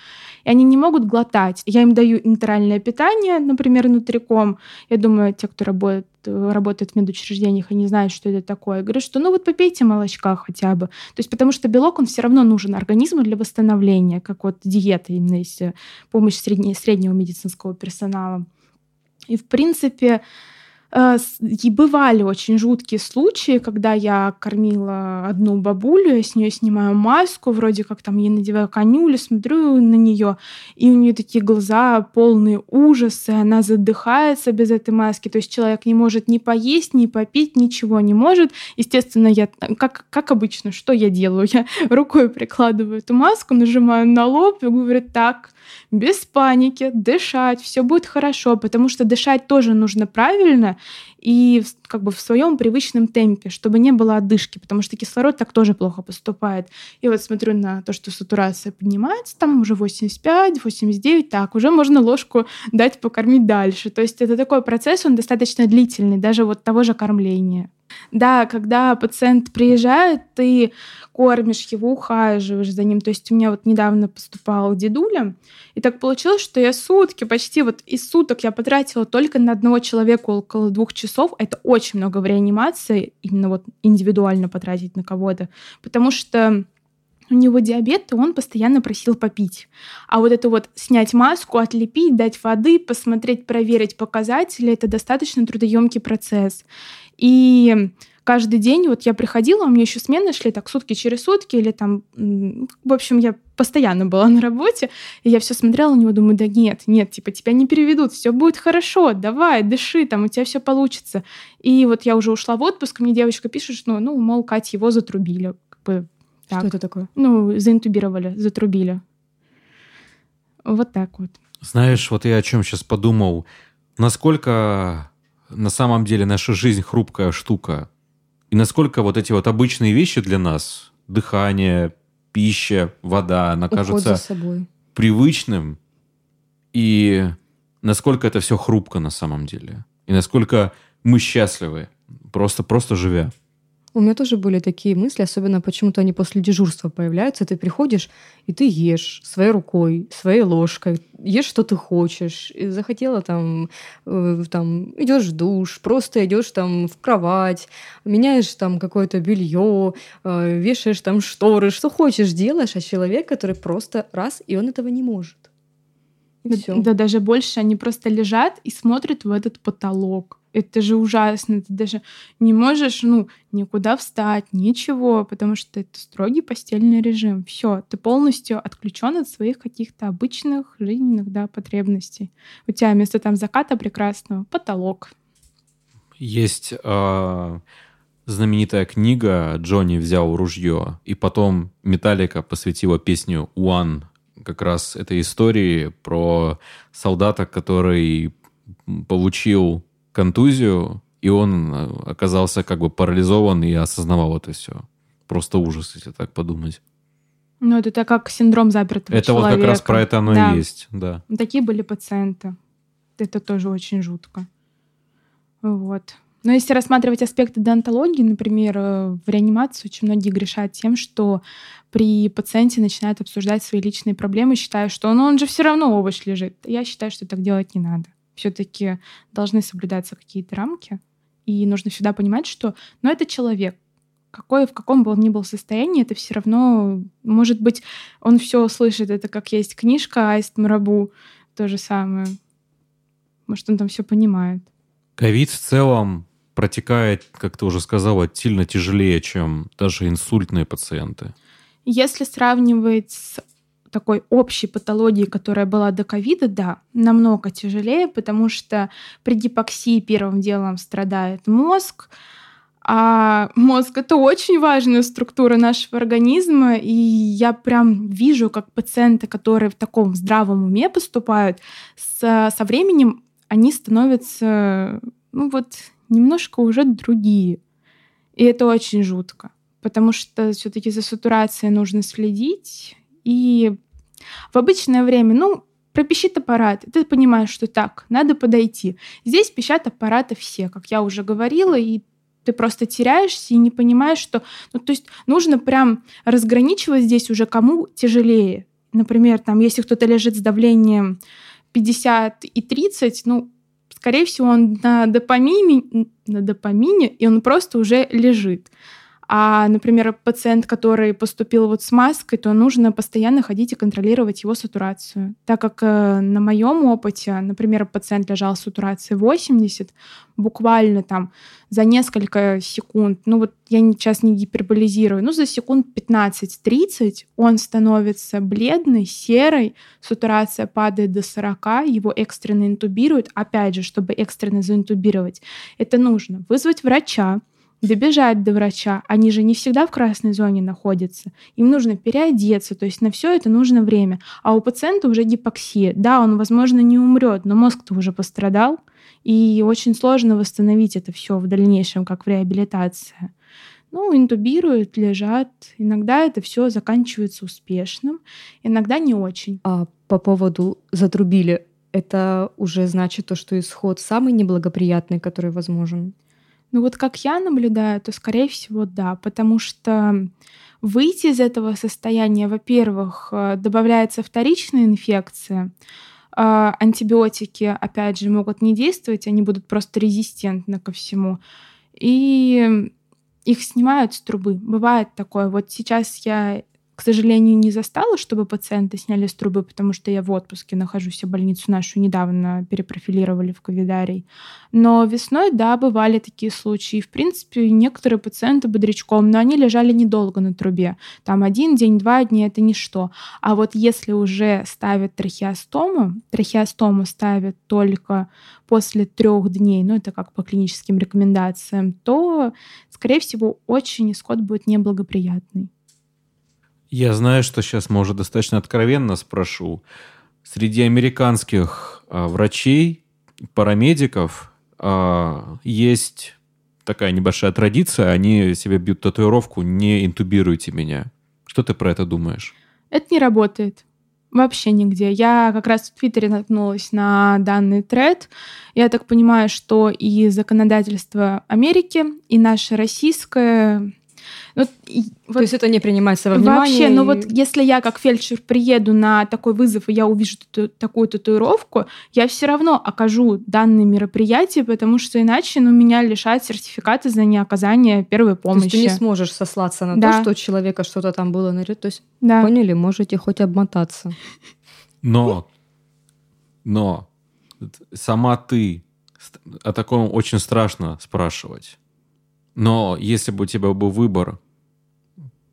И они не могут глотать. Я им даю интеральное питание, например, нутриком. Я думаю, те, кто работает работает в медучреждениях и не знают, что это такое. Я говорю, что ну вот попейте молочка хотя бы. То есть потому что белок, он все равно нужен организму для восстановления, как вот диета, именно если помощь средне, среднего медицинского персонала. И, в принципе, Э, и бывали очень жуткие случаи, когда я кормила одну бабулю, я с нее снимаю маску, вроде как там ей надеваю конюлю, смотрю на нее, и у нее такие глаза полные ужаса, она задыхается без этой маски, то есть человек не может ни поесть, ни попить, ничего не может. Естественно, я, как, как обычно, что я делаю? Я рукой прикладываю эту маску, нажимаю на лоб и говорю, так, без паники, дышать, все будет хорошо, потому что дышать тоже нужно правильно и как бы в своем привычном темпе, чтобы не было одышки, потому что кислород так тоже плохо поступает. И вот смотрю на то, что сатурация поднимается, там уже 85, 89, так, уже можно ложку дать покормить дальше. То есть это такой процесс, он достаточно длительный, даже вот того же кормления. Да, когда пациент приезжает, ты кормишь его, ухаживаешь за ним. То есть у меня вот недавно поступал дедуля, и так получилось, что я сутки, почти вот из суток я потратила только на одного человека около двух часов. Это очень много реанимации, именно вот индивидуально потратить на кого-то, потому что у него диабет, и он постоянно просил попить. А вот это вот снять маску, отлепить, дать воды, посмотреть, проверить показатели, это достаточно трудоемкий процесс. И каждый день вот я приходила, у меня еще смены шли так сутки через сутки, или там, в общем, я постоянно была на работе, и я все смотрела на него, думаю, да нет, нет, типа тебя не переведут, все будет хорошо, давай, дыши, там у тебя все получится. И вот я уже ушла в отпуск, мне девочка пишет, что, ну, мол, Катя, его затрубили. Как бы, так. Что это такое? Ну, заинтубировали, затрубили. Вот так вот. Знаешь, вот я о чем сейчас подумал. Насколько на самом деле наша жизнь хрупкая штука. И насколько вот эти вот обычные вещи для нас, дыхание, пища, вода, она кажется привычным. И насколько это все хрупко на самом деле. И насколько мы счастливы, просто, просто живя. У меня тоже были такие мысли, особенно почему-то они после дежурства появляются. Ты приходишь, и ты ешь своей рукой, своей ложкой, ешь, что ты хочешь. И захотела там, э, там идешь в душ, просто идешь там в кровать, меняешь там какое-то белье, э, вешаешь там шторы, что хочешь делаешь, а человек, который просто раз, и он этого не может. И да, все. да, даже больше они просто лежат и смотрят в этот потолок это же ужасно, ты даже не можешь, ну, никуда встать, ничего, потому что это строгий постельный режим. Все, ты полностью отключен от своих каких-то обычных жизненных, да, потребностей. У тебя вместо там заката прекрасного потолок. Есть э, знаменитая книга «Джонни взял ружье», и потом Металлика посвятила песню «One» как раз этой истории про солдата, который получил контузию, и он э, оказался как бы парализован и осознавал это все. Просто ужас, если так подумать. Ну, это как синдром запертого это человека. Это вот как раз про это оно да. и есть, да. Такие были пациенты. Это тоже очень жутко. Вот. Но если рассматривать аспекты донтологии, например, э, в реанимации очень многие грешат тем, что при пациенте начинают обсуждать свои личные проблемы, считая, что ну, он же все равно овощ лежит. Я считаю, что так делать не надо все-таки должны соблюдаться какие-то рамки. И нужно всегда понимать, что ну, это человек. Какой, в каком бы он ни был состоянии, это все равно, может быть, он все слышит. Это как есть книжка Аист Марабу, то же самое. Может, он там все понимает. Ковид в целом протекает, как ты уже сказала, сильно тяжелее, чем даже инсультные пациенты. Если сравнивать с такой общей патологии, которая была до ковида, да, намного тяжелее, потому что при гипоксии первым делом страдает мозг, а мозг это очень важная структура нашего организма, и я прям вижу, как пациенты, которые в таком здравом уме поступают, с, со временем они становятся, ну вот, немножко уже другие. И это очень жутко, потому что все-таки за сатурацией нужно следить, и в обычное время, ну, пропищит аппарат, и ты понимаешь, что так, надо подойти. Здесь пищат аппараты все, как я уже говорила, и ты просто теряешься и не понимаешь, что... Ну, то есть нужно прям разграничивать здесь уже кому тяжелее. Например, там, если кто-то лежит с давлением 50 и 30, ну, скорее всего, он на допамине, на допамине, и он просто уже лежит. А, например, пациент, который поступил вот с маской, то нужно постоянно ходить и контролировать его сатурацию. Так как э, на моем опыте, например, пациент лежал с сатурацией 80, буквально там за несколько секунд, ну вот я сейчас не гиперболизирую, ну за секунд 15-30 он становится бледный, серый, сатурация падает до 40, его экстренно интубируют. Опять же, чтобы экстренно заинтубировать, это нужно вызвать врача, добежать до врача. Они же не всегда в красной зоне находятся. Им нужно переодеться, то есть на все это нужно время. А у пациента уже гипоксия. Да, он, возможно, не умрет, но мозг-то уже пострадал, и очень сложно восстановить это все в дальнейшем, как в реабилитации. Ну, интубируют, лежат. Иногда это все заканчивается успешным, иногда не очень. А по поводу затрубили, это уже значит то, что исход самый неблагоприятный, который возможен? Ну вот как я наблюдаю, то скорее всего да, потому что выйти из этого состояния, во-первых, э, добавляется вторичная инфекция, а, антибиотики, опять же, могут не действовать, они будут просто резистентны ко всему. И их снимают с трубы. Бывает такое. Вот сейчас я к сожалению, не застала, чтобы пациенты сняли с трубы, потому что я в отпуске нахожусь, а больницу нашу недавно перепрофилировали в ковидарий. Но весной, да, бывали такие случаи. В принципе, некоторые пациенты бодрячком, но они лежали недолго на трубе. Там один день, два дня — это ничто. А вот если уже ставят трахеостому, трахеостому ставят только после трех дней, ну это как по клиническим рекомендациям, то, скорее всего, очень исход будет неблагоприятный. Я знаю, что сейчас, может, достаточно откровенно спрошу. Среди американских а, врачей, парамедиков а, есть такая небольшая традиция. Они себе бьют татуировку «Не интубируйте меня». Что ты про это думаешь? Это не работает. Вообще нигде. Я как раз в Твиттере наткнулась на данный тред. Я так понимаю, что и законодательство Америки, и наше российское ну, вот То есть это не принимается во внимание? Вообще, ну вот если я как фельдшер приеду на такой вызов, и я увижу ту, такую татуировку, я все равно окажу данное мероприятие, потому что иначе ну, меня лишают сертификата за неоказание первой помощи. То есть ты не сможешь сослаться на да. то, что у человека что-то там было на То есть, да. поняли, можете хоть обмотаться. Но, но сама ты о таком очень страшно спрашивать. Но если бы у тебя был выбор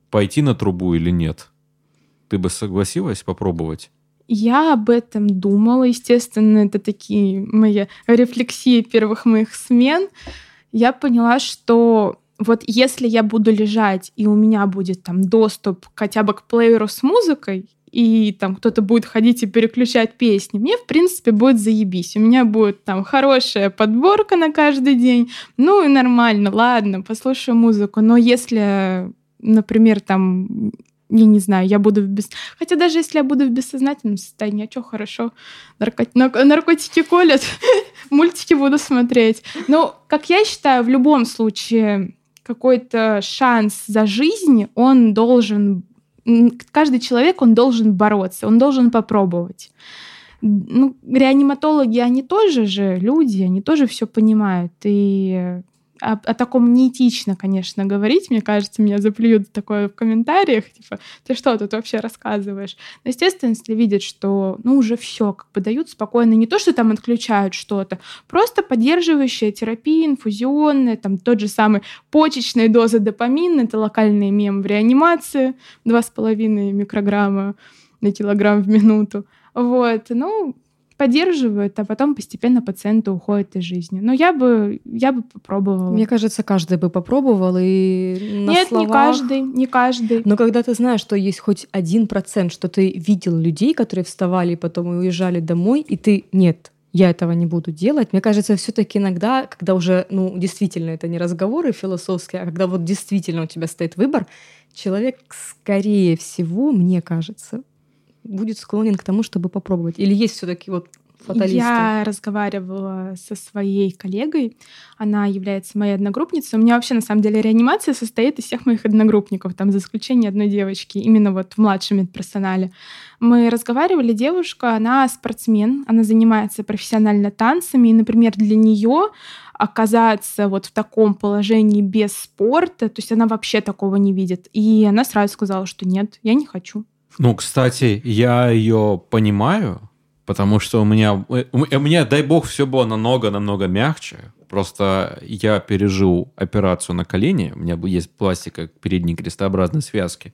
пойти на трубу или нет, ты бы согласилась попробовать? Я об этом думала, естественно, это такие мои рефлексии первых моих смен. Я поняла, что вот если я буду лежать, и у меня будет там доступ хотя бы к плееру с музыкой, и там кто-то будет ходить и переключать песни, мне, в принципе, будет заебись. У меня будет там хорошая подборка на каждый день. Ну и нормально, ладно, послушаю музыку. Но если, например, там я не знаю, я буду в без... Хотя даже если я буду в бессознательном состоянии, а что хорошо, Наркот... наркотики колят, мультики буду смотреть. Но, как я считаю, в любом случае какой-то шанс за жизнь, он должен каждый человек, он должен бороться, он должен попробовать. Ну, реаниматологи, они тоже же люди, они тоже все понимают. И о, о таком неэтично, конечно, говорить. Мне кажется, меня заплюют такое в комментариях, типа, ты что тут вообще рассказываешь? Но, естественно, если видят, что, ну, уже все, как бы дают спокойно, не то, что там отключают что-то, просто поддерживающая терапия, инфузионная, там тот же самый почечная доза допамина, это локальный мем в реанимации, 2,5 микрограмма на килограмм в минуту. Вот, ну, поддерживают, а потом постепенно пациенты уходят из жизни. Но я бы, я бы попробовала. Мне кажется, каждый бы попробовал и на Нет, словах... не каждый, не каждый. Но когда ты знаешь, что есть хоть один процент, что ты видел людей, которые вставали и потом уезжали домой, и ты нет, я этого не буду делать. Мне кажется, все-таки иногда, когда уже, ну, действительно, это не разговоры философские, а когда вот действительно у тебя стоит выбор, человек, скорее всего, мне кажется, будет склонен к тому, чтобы попробовать? Или есть все-таки вот фаталисты? Я разговаривала со своей коллегой, она является моей одногруппницей. У меня вообще, на самом деле, реанимация состоит из всех моих одногруппников, там, за исключением одной девочки, именно вот в младшем медперсонале. Мы разговаривали, девушка, она спортсмен, она занимается профессионально танцами, и, например, для нее оказаться вот в таком положении без спорта, то есть она вообще такого не видит. И она сразу сказала, что нет, я не хочу. Ну, кстати, я ее понимаю, потому что у меня, у меня, дай бог, все было намного-намного мягче. Просто я пережил операцию на колени, у меня есть пластика передней крестообразной связки.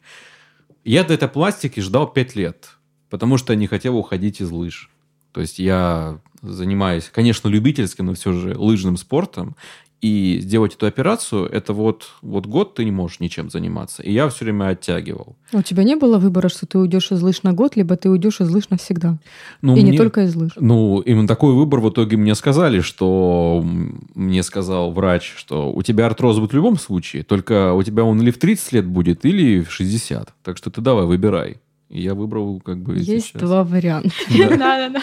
Я до этой пластики ждал 5 лет, потому что не хотел уходить из лыж. То есть я занимаюсь, конечно, любительским, но все же лыжным спортом. И сделать эту операцию, это вот, вот год ты не можешь ничем заниматься. И я все время оттягивал. У тебя не было выбора, что ты уйдешь из лыж на год, либо ты уйдешь из лыж навсегда? Ну, и мне, не только из лыж. Ну, именно такой выбор в итоге мне сказали, что мне сказал врач, что у тебя артроз будет в любом случае, только у тебя он или в 30 лет будет, или в 60. Так что ты давай, выбирай. И я выбрал как бы Есть сейчас. два варианта. Да-да-да.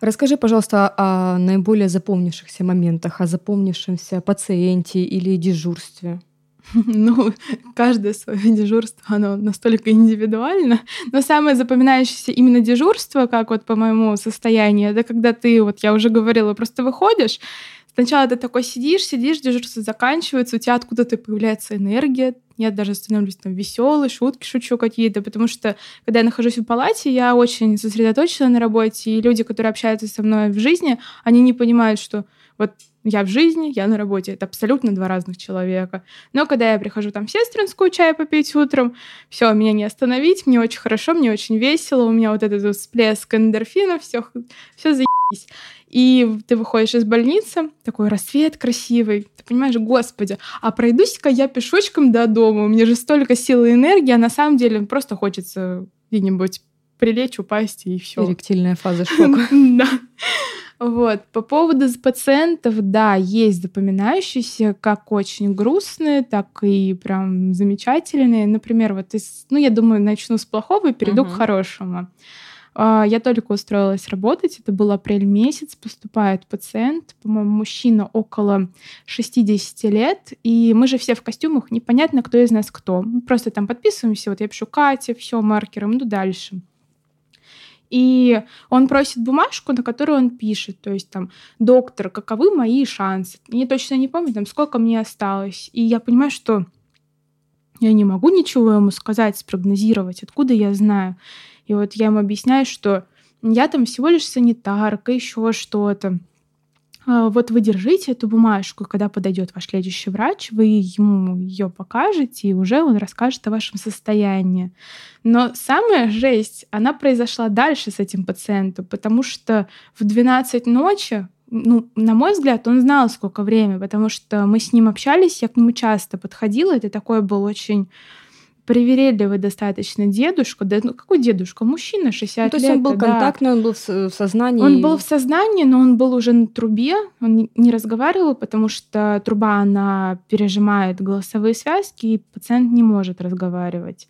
Расскажи, пожалуйста, о наиболее запомнившихся моментах, о запомнившемся пациенте или дежурстве. Ну, каждое свое дежурство, оно настолько индивидуально. Но самое запоминающееся именно дежурство, как вот по моему состоянию, это когда ты, вот я уже говорила, просто выходишь, Сначала ты такой сидишь, сидишь, дежурство заканчивается, у тебя откуда-то появляется энергия, я даже становлюсь там веселой, шутки шучу какие-то, потому что когда я нахожусь в палате, я очень сосредоточена на работе, и люди, которые общаются со мной в жизни, они не понимают, что вот я в жизни, я на работе. Это абсолютно два разных человека. Но когда я прихожу там в сестринскую чай попить утром, все, меня не остановить, мне очень хорошо, мне очень весело, у меня вот этот всплеск эндорфина, все, все заебись. И ты выходишь из больницы, такой рассвет красивый, ты понимаешь, господи, а пройдусь-ка я пешочком до дома, у меня же столько силы и энергии, а на самом деле просто хочется где-нибудь прилечь, упасть и все. Эректильная фаза шока. Да. Вот. По поводу пациентов, да, есть запоминающиеся, как очень грустные, так и прям замечательные. Например, вот из, ну, я думаю, начну с плохого и перейду uh-huh. к хорошему. А, я только устроилась работать, это был апрель месяц, поступает пациент, по-моему, мужчина около 60 лет, и мы же все в костюмах, непонятно, кто из нас кто. Мы просто там подписываемся, вот я пишу Катя, все маркером, иду дальше. И он просит бумажку, на которую он пишет, то есть там, доктор, каковы мои шансы? Я точно не помню, там, сколько мне осталось. И я понимаю, что я не могу ничего ему сказать, спрогнозировать, откуда я знаю. И вот я ему объясняю, что я там всего лишь санитарка, еще что-то. А, вот вы держите эту бумажку, когда подойдет ваш следующий врач, вы ему ее покажете, и уже он расскажет о вашем состоянии. Но самая жесть, она произошла дальше с этим пациентом, потому что в 12 ночи ну, на мой взгляд, он знал, сколько времени, потому что мы с ним общались, я к нему часто подходила, это такой был очень привередливый достаточно дедушка. Да, ну, какой дедушка? Мужчина, 60 ну, то есть лет. он был да. контактный, он был в сознании? Он был в сознании, но он был уже на трубе, он не разговаривал, потому что труба, она пережимает голосовые связки, и пациент не может разговаривать.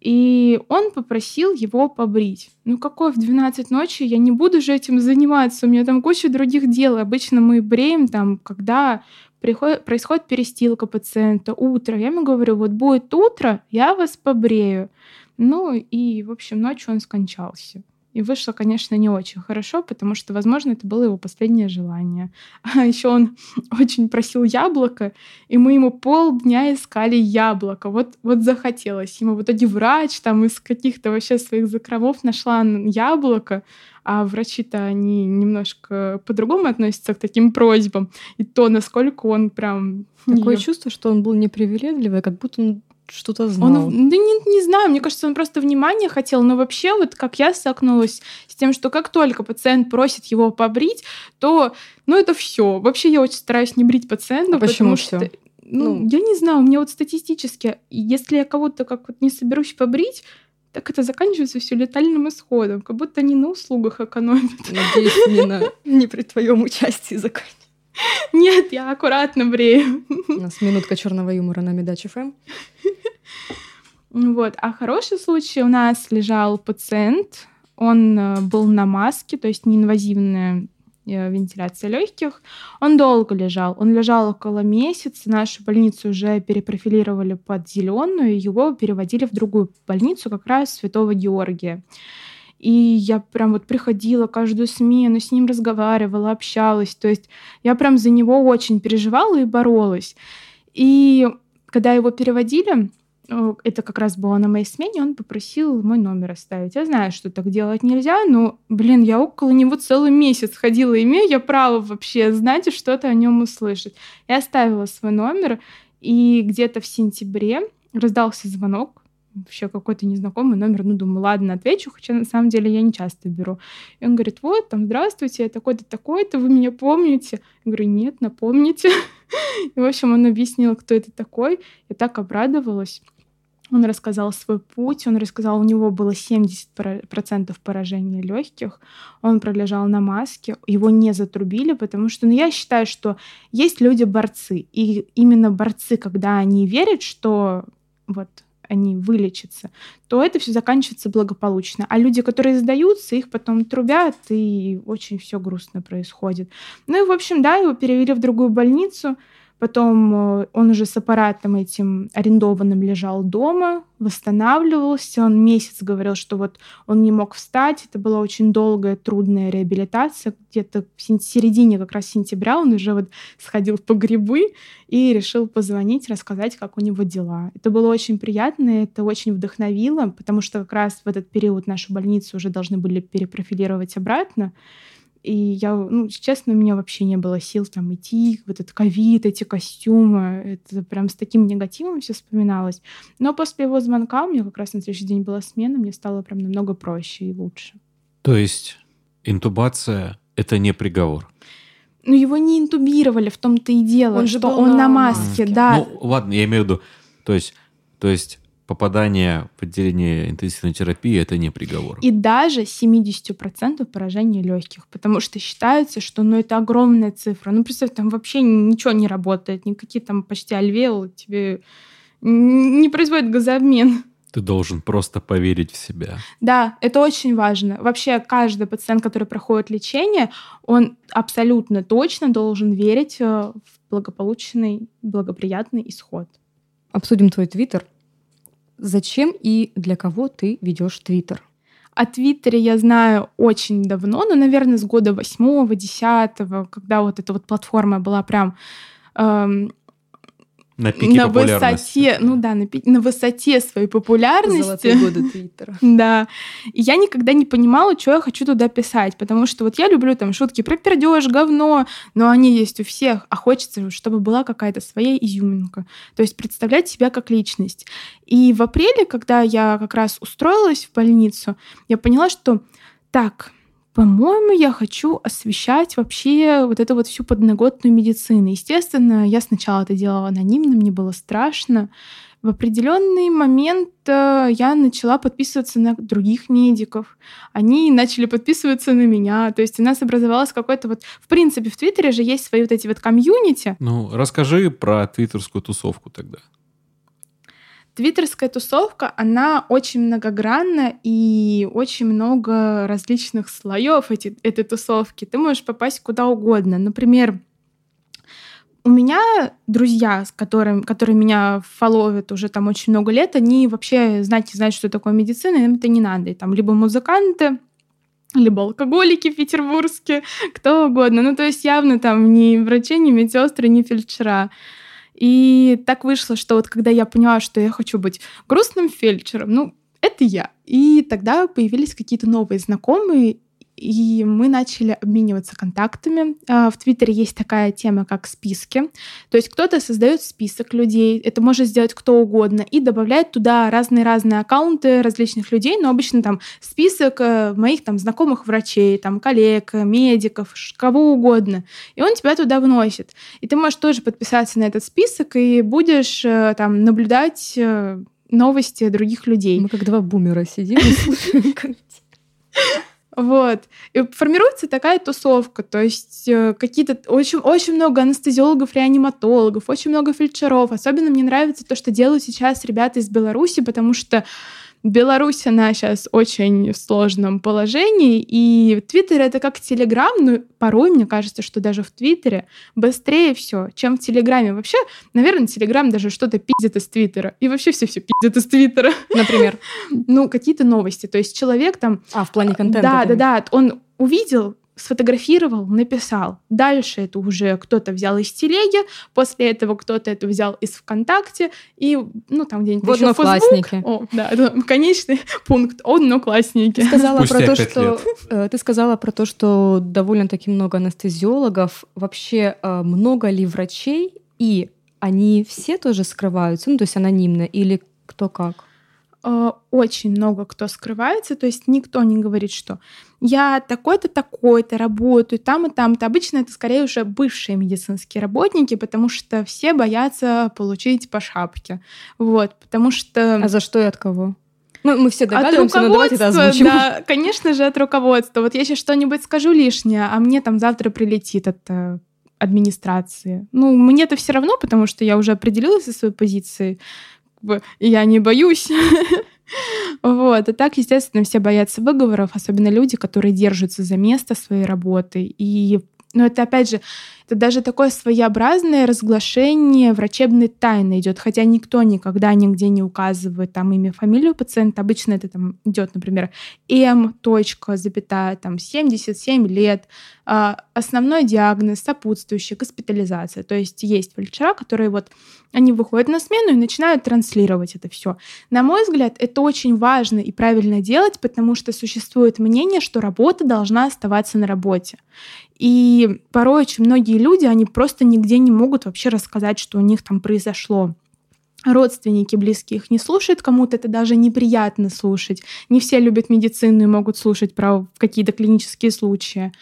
И он попросил его побрить. Ну какой в 12 ночи? Я не буду же этим заниматься, у меня там куча других дел. Обычно мы бреем там, когда приходит, происходит перестилка пациента, утро. Я ему говорю, вот будет утро, я вас побрею. Ну и, в общем, ночью он скончался. И вышло, конечно, не очень хорошо, потому что, возможно, это было его последнее желание. А еще он очень просил яблоко, и мы ему полдня искали яблоко. Вот, вот захотелось ему. В итоге врач там из каких-то вообще своих закромов нашла яблоко, а врачи-то они немножко по-другому относятся к таким просьбам. И то, насколько он прям... Такое чувство, что он был непривередливый, как будто он что-то знал. Он, да не, не знаю, мне кажется, он просто внимание хотел, но вообще вот как я столкнулась с тем, что как только пациент просит его побрить, то, ну это все. Вообще я очень стараюсь не брить пациента, а почему всё? что ну, ну, я не знаю, у меня вот статистически, если я кого-то как вот не соберусь побрить, так это заканчивается все летальным исходом, как будто они на услугах экономят. Надеюсь, не, на, не при твоем участии заканчивается. Нет, я аккуратно брею. У нас минутка черного юмора на Медач ФМ. Вот. А хороший случай у нас лежал пациент, он э, был на маске, то есть неинвазивная вентиляция легких. Он долго лежал. Он лежал около месяца. Нашу больницу уже перепрофилировали под зеленую, его переводили в другую больницу, как раз Святого Георгия. И я прям вот приходила каждую смену, с ним разговаривала, общалась. То есть я прям за него очень переживала и боролась. И когда его переводили, это как раз было на моей смене, он попросил мой номер оставить. Я знаю, что так делать нельзя, но, блин, я около него целый месяц ходила, имею я право вообще знать и что-то о нем услышать. Я оставила свой номер, и где-то в сентябре раздался звонок, вообще какой-то незнакомый номер. Ну, думаю, ладно, отвечу, хотя на самом деле я не часто беру. И он говорит, вот, там, здравствуйте, я такой-то, такой-то, вы меня помните? Я говорю, нет, напомните. И, в общем, он объяснил, кто это такой. Я так обрадовалась. Он рассказал свой путь, он рассказал, у него было 70% поражения легких, он пролежал на маске, его не затрубили, потому что, ну, я считаю, что есть люди-борцы, и именно борцы, когда они верят, что вот они вылечатся, то это все заканчивается благополучно. А люди, которые сдаются, их потом трубят, и очень все грустно происходит. Ну и, в общем, да, его перевели в другую больницу, Потом э, он уже с аппаратом этим арендованным лежал дома, восстанавливался. Он месяц говорил, что вот он не мог встать. Это была очень долгая, трудная реабилитация. Где-то в середине как раз сентября он уже вот сходил по грибы и решил позвонить, рассказать, как у него дела. Это было очень приятно, это очень вдохновило, потому что как раз в этот период нашу больницу уже должны были перепрофилировать обратно. И я, ну, честно, у меня вообще не было сил там идти, вот этот ковид, эти костюмы, это прям с таким негативом все вспоминалось. Но после его звонка, у меня как раз на следующий день была смена, мне стало прям намного проще и лучше. То есть интубация — это не приговор? Ну, его не интубировали, в том-то и дело, он что он на, на маске, маске, да. Ну, ладно, я имею в виду, то есть, то есть попадание в отделение интенсивной терапии – это не приговор. И даже 70% поражения легких, потому что считается, что ну, это огромная цифра. Ну, представь, там вообще ничего не работает, никакие там почти альвеолы тебе не производят газообмен. Ты должен просто поверить в себя. Да, это очень важно. Вообще каждый пациент, который проходит лечение, он абсолютно точно должен верить э, в благополучный, благоприятный исход. Обсудим твой твиттер. Зачем и для кого ты ведешь Твиттер? О Твиттере я знаю очень давно, ну, наверное, с года восьмого, десятого, когда вот эта вот платформа была прям эм, на пике на высоте, ну да, на, на высоте своей популярности. Золотые годы Твиттера. Да. И я никогда не понимала, что я хочу туда писать, потому что вот я люблю там шутки про пердеж, говно, но они есть у всех, а хочется, чтобы была какая-то своя изюминка. То есть представлять себя как личность. И в апреле, когда я как раз устроилась в больницу, я поняла, что так, по-моему, я хочу освещать вообще вот эту вот всю подноготную медицину. Естественно, я сначала это делала анонимно, мне было страшно. В определенный момент э, я начала подписываться на других медиков. Они начали подписываться на меня. То есть у нас образовалось какое-то вот... В принципе, в Твиттере же есть свои вот эти вот комьюнити. Ну, расскажи про твиттерскую тусовку тогда. Твиттерская тусовка, она очень многогранна и очень много различных слоев эти, этой тусовки. Ты можешь попасть куда угодно. Например, у меня друзья, с которыми, которые меня фоловят уже там очень много лет, они вообще знать не знают, что такое медицина, им это не надо. И там либо музыканты, либо алкоголики петербургские, кто угодно. Ну, то есть явно там ни врачи, ни медсестры, ни фельдшера. И так вышло, что вот когда я поняла, что я хочу быть грустным фельдшером, ну, это я. И тогда появились какие-то новые знакомые, и мы начали обмениваться контактами. А, в Твиттере есть такая тема, как списки. То есть кто-то создает список людей, это может сделать кто угодно, и добавляет туда разные-разные аккаунты различных людей, но обычно там список э, моих там знакомых врачей, там коллег, медиков, кого угодно. И он тебя туда вносит. И ты можешь тоже подписаться на этот список и будешь э, там наблюдать э, новости других людей. Мы как два бумера сидим и слушаем. Вот. И формируется такая тусовка, то есть э, какие-то очень, очень много анестезиологов, реаниматологов, очень много фельдшеров. Особенно мне нравится то, что делают сейчас ребята из Беларуси, потому что Беларусь, она сейчас очень в сложном положении, и Твиттер это как Телеграм, но порой мне кажется, что даже в Твиттере быстрее все, чем в Телеграме. Вообще, наверное, Телеграм даже что-то пиздит из Твиттера. И вообще все-все пиздит из Твиттера. Например? Ну, какие-то новости. То есть человек там... А, в плане контента? Да, да, да. Он увидел сфотографировал, написал. Дальше это уже кто-то взял из телеги, после этого кто-то это взял из ВКонтакте, и, ну, там где-нибудь вот еще Фейсбук. О, да, это конечный пункт. Одноклассники. Ты сказала Спустя про то, что... Э, ты сказала про то, что довольно-таки много анестезиологов. Вообще, э, много ли врачей, и они все тоже скрываются, ну, то есть анонимно, или кто как? Э, очень много кто скрывается, то есть никто не говорит, что я такой-то, такой-то работаю там и там-то. Обычно это скорее уже бывшие медицинские работники, потому что все боятся получить по шапке. Вот, потому что... А за что и от кого? Ну, мы все догадываемся, от но давайте это озвучим. Да, конечно же, от руководства. Вот я сейчас что-нибудь скажу лишнее, а мне там завтра прилетит от э, администрации. Ну, мне это все равно, потому что я уже определилась со своей позицией бы я не боюсь. Вот. И так, естественно, все боятся выговоров, особенно люди, которые держатся за место своей работы. И но это, опять же, это даже такое своеобразное разглашение врачебной тайны идет, хотя никто никогда нигде не указывает там имя, фамилию пациента. Обычно это там идет, например, М. Запятая, там 77 лет, а, основной диагноз, сопутствующий, госпитализация. То есть есть фельдшера, которые вот они выходят на смену и начинают транслировать это все. На мой взгляд, это очень важно и правильно делать, потому что существует мнение, что работа должна оставаться на работе. И порой очень многие люди, они просто нигде не могут вообще рассказать, что у них там произошло родственники близкие их не слушают, кому-то это даже неприятно слушать. Не все любят медицину и могут слушать про какие-то клинические случаи.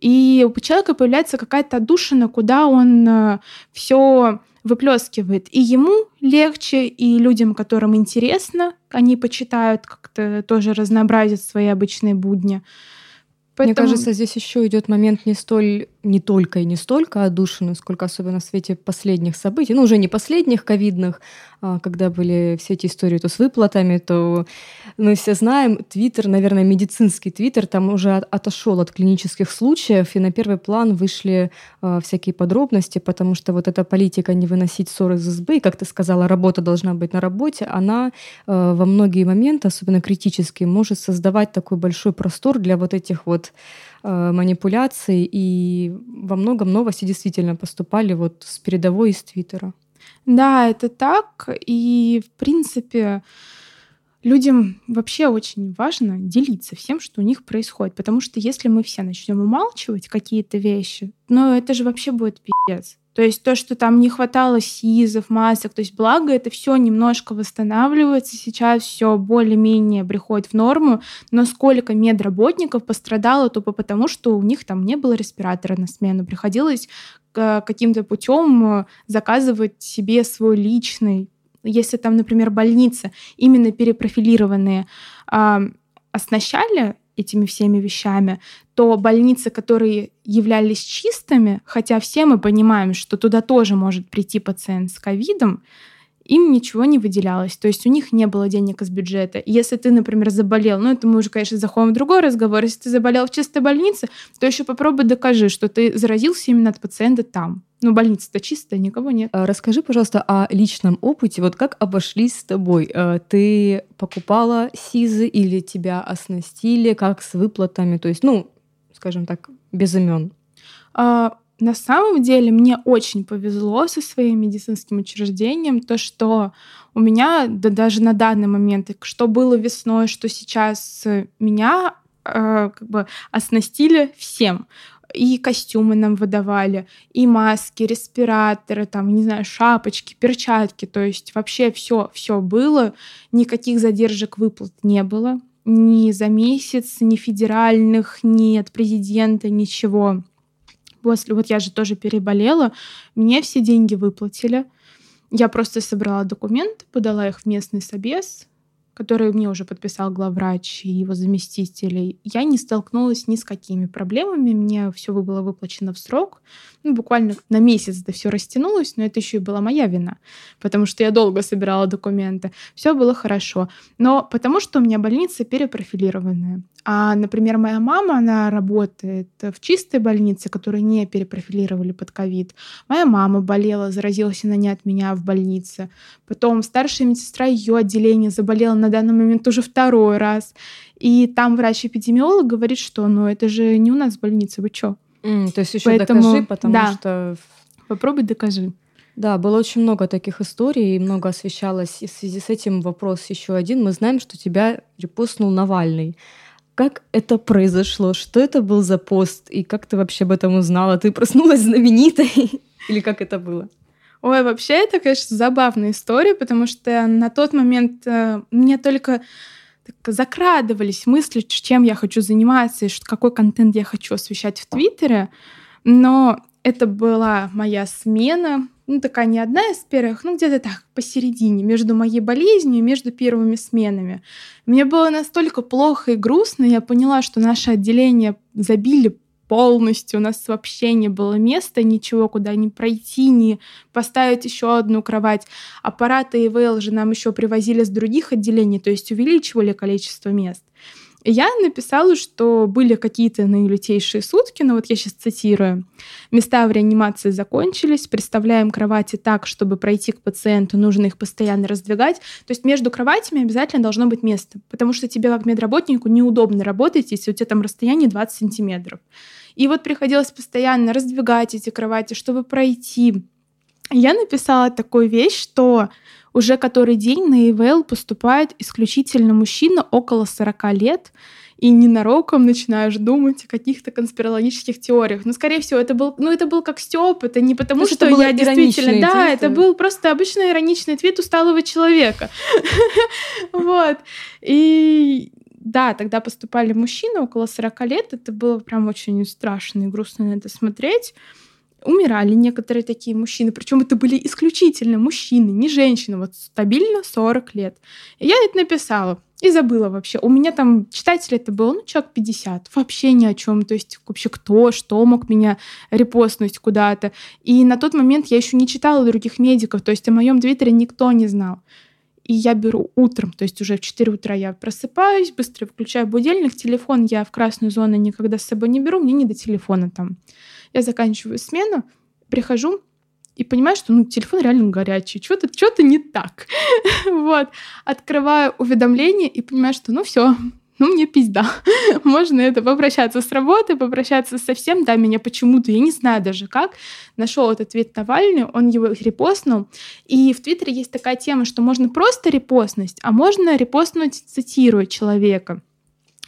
И у человека появляется какая-то отдушина, куда он э, все выплескивает. И ему легче, и людям, которым интересно, они почитают, как-то тоже разнообразят свои обычные будни. Поэтому... Мне кажется, здесь еще идет момент не столь, не только и не столько отдушины, сколько особенно в свете последних событий, ну уже не последних ковидных, а, когда были все эти истории то с выплатами, то мы все знаем, Твиттер, наверное, медицинский Твиттер, там уже отошел от клинических случаев, и на первый план вышли а, всякие подробности, потому что вот эта политика не выносить ссоры из избы, и, как ты сказала, работа должна быть на работе, она а, во многие моменты, особенно критические, может создавать такой большой простор для вот этих вот манипуляций, и во многом новости действительно поступали вот с передовой из Твиттера. Да, это так. И, в принципе, людям вообще очень важно делиться всем, что у них происходит. Потому что если мы все начнем умалчивать какие-то вещи, ну это же вообще будет пиздец. То есть то, что там не хватало сизов, масок, то есть благо это все немножко восстанавливается, сейчас все более-менее приходит в норму, но сколько медработников пострадало тупо потому, что у них там не было респиратора на смену, приходилось каким-то путем э, заказывать себе свой личный. Если там, например, больницы именно перепрофилированные э, оснащали этими всеми вещами, то больницы, которые являлись чистыми, хотя все мы понимаем, что туда тоже может прийти пациент с ковидом, им ничего не выделялось. То есть у них не было денег из бюджета. Если ты, например, заболел, ну это мы уже, конечно, заходим в другой разговор, если ты заболел в чистой больнице, то еще попробуй докажи, что ты заразился именно от пациента там. Ну, больница-то чистая, никого нет. А, расскажи, пожалуйста, о личном опыте. Вот как обошлись с тобой? А, ты покупала СИЗы или тебя оснастили? Как с выплатами? То есть, ну, скажем так, без имен. А, на самом деле мне очень повезло со своим медицинским учреждением, то, что у меня, да даже на данный момент, что было весной, что сейчас меня э, как бы оснастили всем. И костюмы нам выдавали, и маски, респираторы, там, не знаю, шапочки, перчатки. То есть вообще все, все было. Никаких задержек выплат не было. Ни за месяц, ни федеральных, ни от президента, ничего после, вот я же тоже переболела, мне все деньги выплатили. Я просто собрала документы, подала их в местный собес, который мне уже подписал главврач и его заместители, я не столкнулась ни с какими проблемами. Мне все было выплачено в срок. Ну, буквально на месяц это все растянулось, но это еще и была моя вина, потому что я долго собирала документы. Все было хорошо. Но потому что у меня больница перепрофилированная. А, например, моя мама, она работает в чистой больнице, которую не перепрофилировали под ковид. Моя мама болела, заразилась она не от меня в больнице. Потом старшая медсестра ее отделения заболела на данный момент уже второй раз. И там врач-эпидемиолог говорит, что ну это же не у нас в больнице, вы чё? Mm, то есть еще Поэтому, докажи, потому да, что... Попробуй докажи. Да, было очень много таких историй, и много освещалось. И в связи с этим вопрос еще один. Мы знаем, что тебя репостнул Навальный. Как это произошло? Что это был за пост? И как ты вообще об этом узнала? Ты проснулась знаменитой? Или как это было? Ой, вообще это, конечно, забавная история, потому что на тот момент э, мне только так закрадывались мысли, чем я хочу заниматься и какой контент я хочу освещать в Твиттере. Но это была моя смена, ну, такая не одна из первых, ну, где-то так, посередине, между моей болезнью и между первыми сменами. Мне было настолько плохо и грустно, я поняла, что наше отделение забили полностью. У нас вообще не было места, ничего, куда ни пройти, ни поставить еще одну кровать. Аппараты ИВЛ же нам еще привозили с других отделений, то есть увеличивали количество мест. Я написала, что были какие-то наилютейшие сутки, но вот я сейчас цитирую. Места в реанимации закончились, представляем кровати так, чтобы пройти к пациенту, нужно их постоянно раздвигать. То есть между кроватями обязательно должно быть место, потому что тебе как медработнику неудобно работать, если у тебя там расстояние 20 сантиметров. И вот приходилось постоянно раздвигать эти кровати, чтобы пройти. Я написала такую вещь, что уже который день на ИВЛ поступает исключительно мужчина около 40 лет, и ненароком начинаешь думать о каких-то конспирологических теориях. Но, скорее всего, это был, ну, это был как Степ, это не потому, что я действительно... Да, это был просто обычный ироничный твит усталого человека. Вот. И да, тогда поступали мужчины около 40 лет. Это было прям очень страшно и грустно на это смотреть умирали некоторые такие мужчины, причем это были исключительно мужчины, не женщины, вот стабильно 40 лет. И я это написала и забыла вообще. У меня там читателей это было, ну, человек 50, вообще ни о чем. То есть вообще кто, что мог меня репостнуть куда-то. И на тот момент я еще не читала других медиков, то есть о моем твиттере никто не знал. И я беру утром, то есть уже в 4 утра я просыпаюсь, быстро включаю будильник, телефон я в красную зону никогда с собой не беру, мне не до телефона там. Я заканчиваю смену, прихожу и понимаю, что ну, телефон реально горячий, что-то что не так. вот. Открываю уведомление и понимаю, что ну все, ну мне пизда. Можно это попрощаться с работы, попрощаться со всем. Да, меня почему-то, я не знаю даже как, нашел этот твит Навальный, он его репостнул. И в Твиттере есть такая тема, что можно просто репостнуть, а можно репостнуть, цитируя человека.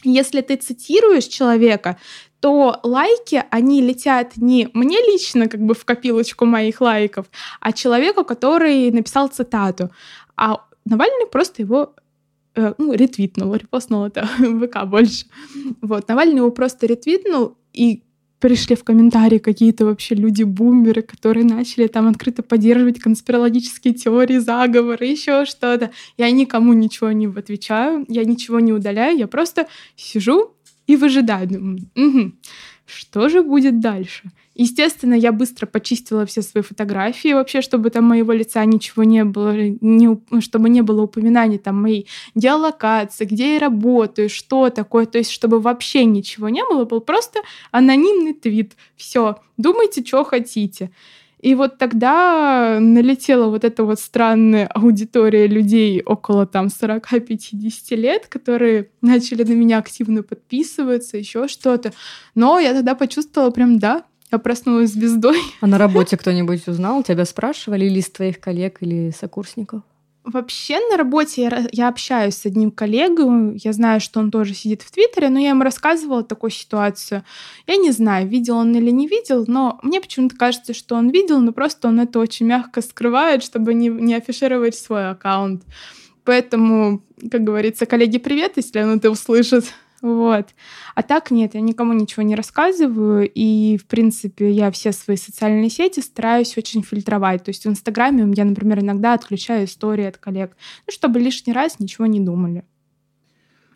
Если ты цитируешь человека, то лайки, они летят не мне лично, как бы в копилочку моих лайков, а человеку, который написал цитату. А Навальный просто его э, ну, ретвитнул, репостнул это ВК больше. Вот, Навальный его просто ретвитнул, и пришли в комментарии какие-то вообще люди-бумеры, которые начали там открыто поддерживать конспирологические теории, заговоры, еще что-то. Я никому ничего не отвечаю, я ничего не удаляю, я просто сижу и выжидаю. Думаю, угу, что же будет дальше? Естественно, я быстро почистила все свои фотографии вообще, чтобы там моего лица ничего не было, не, чтобы не было упоминаний там моей геолокации, где я работаю, что такое, то есть чтобы вообще ничего не было, был просто анонимный твит. Все, думайте, что хотите. И вот тогда налетела вот эта вот странная аудитория людей около там 40-50 лет, которые начали на меня активно подписываться, еще что-то. Но я тогда почувствовала прям, да, я проснулась звездой. А на работе кто-нибудь узнал? Тебя спрашивали или из твоих коллег, или сокурсников? Вообще на работе я, я общаюсь с одним коллегой, я знаю, что он тоже сидит в Твиттере, но я ему рассказывала такую ситуацию. Я не знаю, видел он или не видел, но мне почему-то кажется, что он видел, но просто он это очень мягко скрывает, чтобы не, не афишировать свой аккаунт. Поэтому, как говорится, коллеги, привет, если он это услышит. Вот. А так нет, я никому ничего не рассказываю, и, в принципе, я все свои социальные сети стараюсь очень фильтровать. То есть в Инстаграме я, например, иногда отключаю истории от коллег, ну, чтобы лишний раз ничего не думали.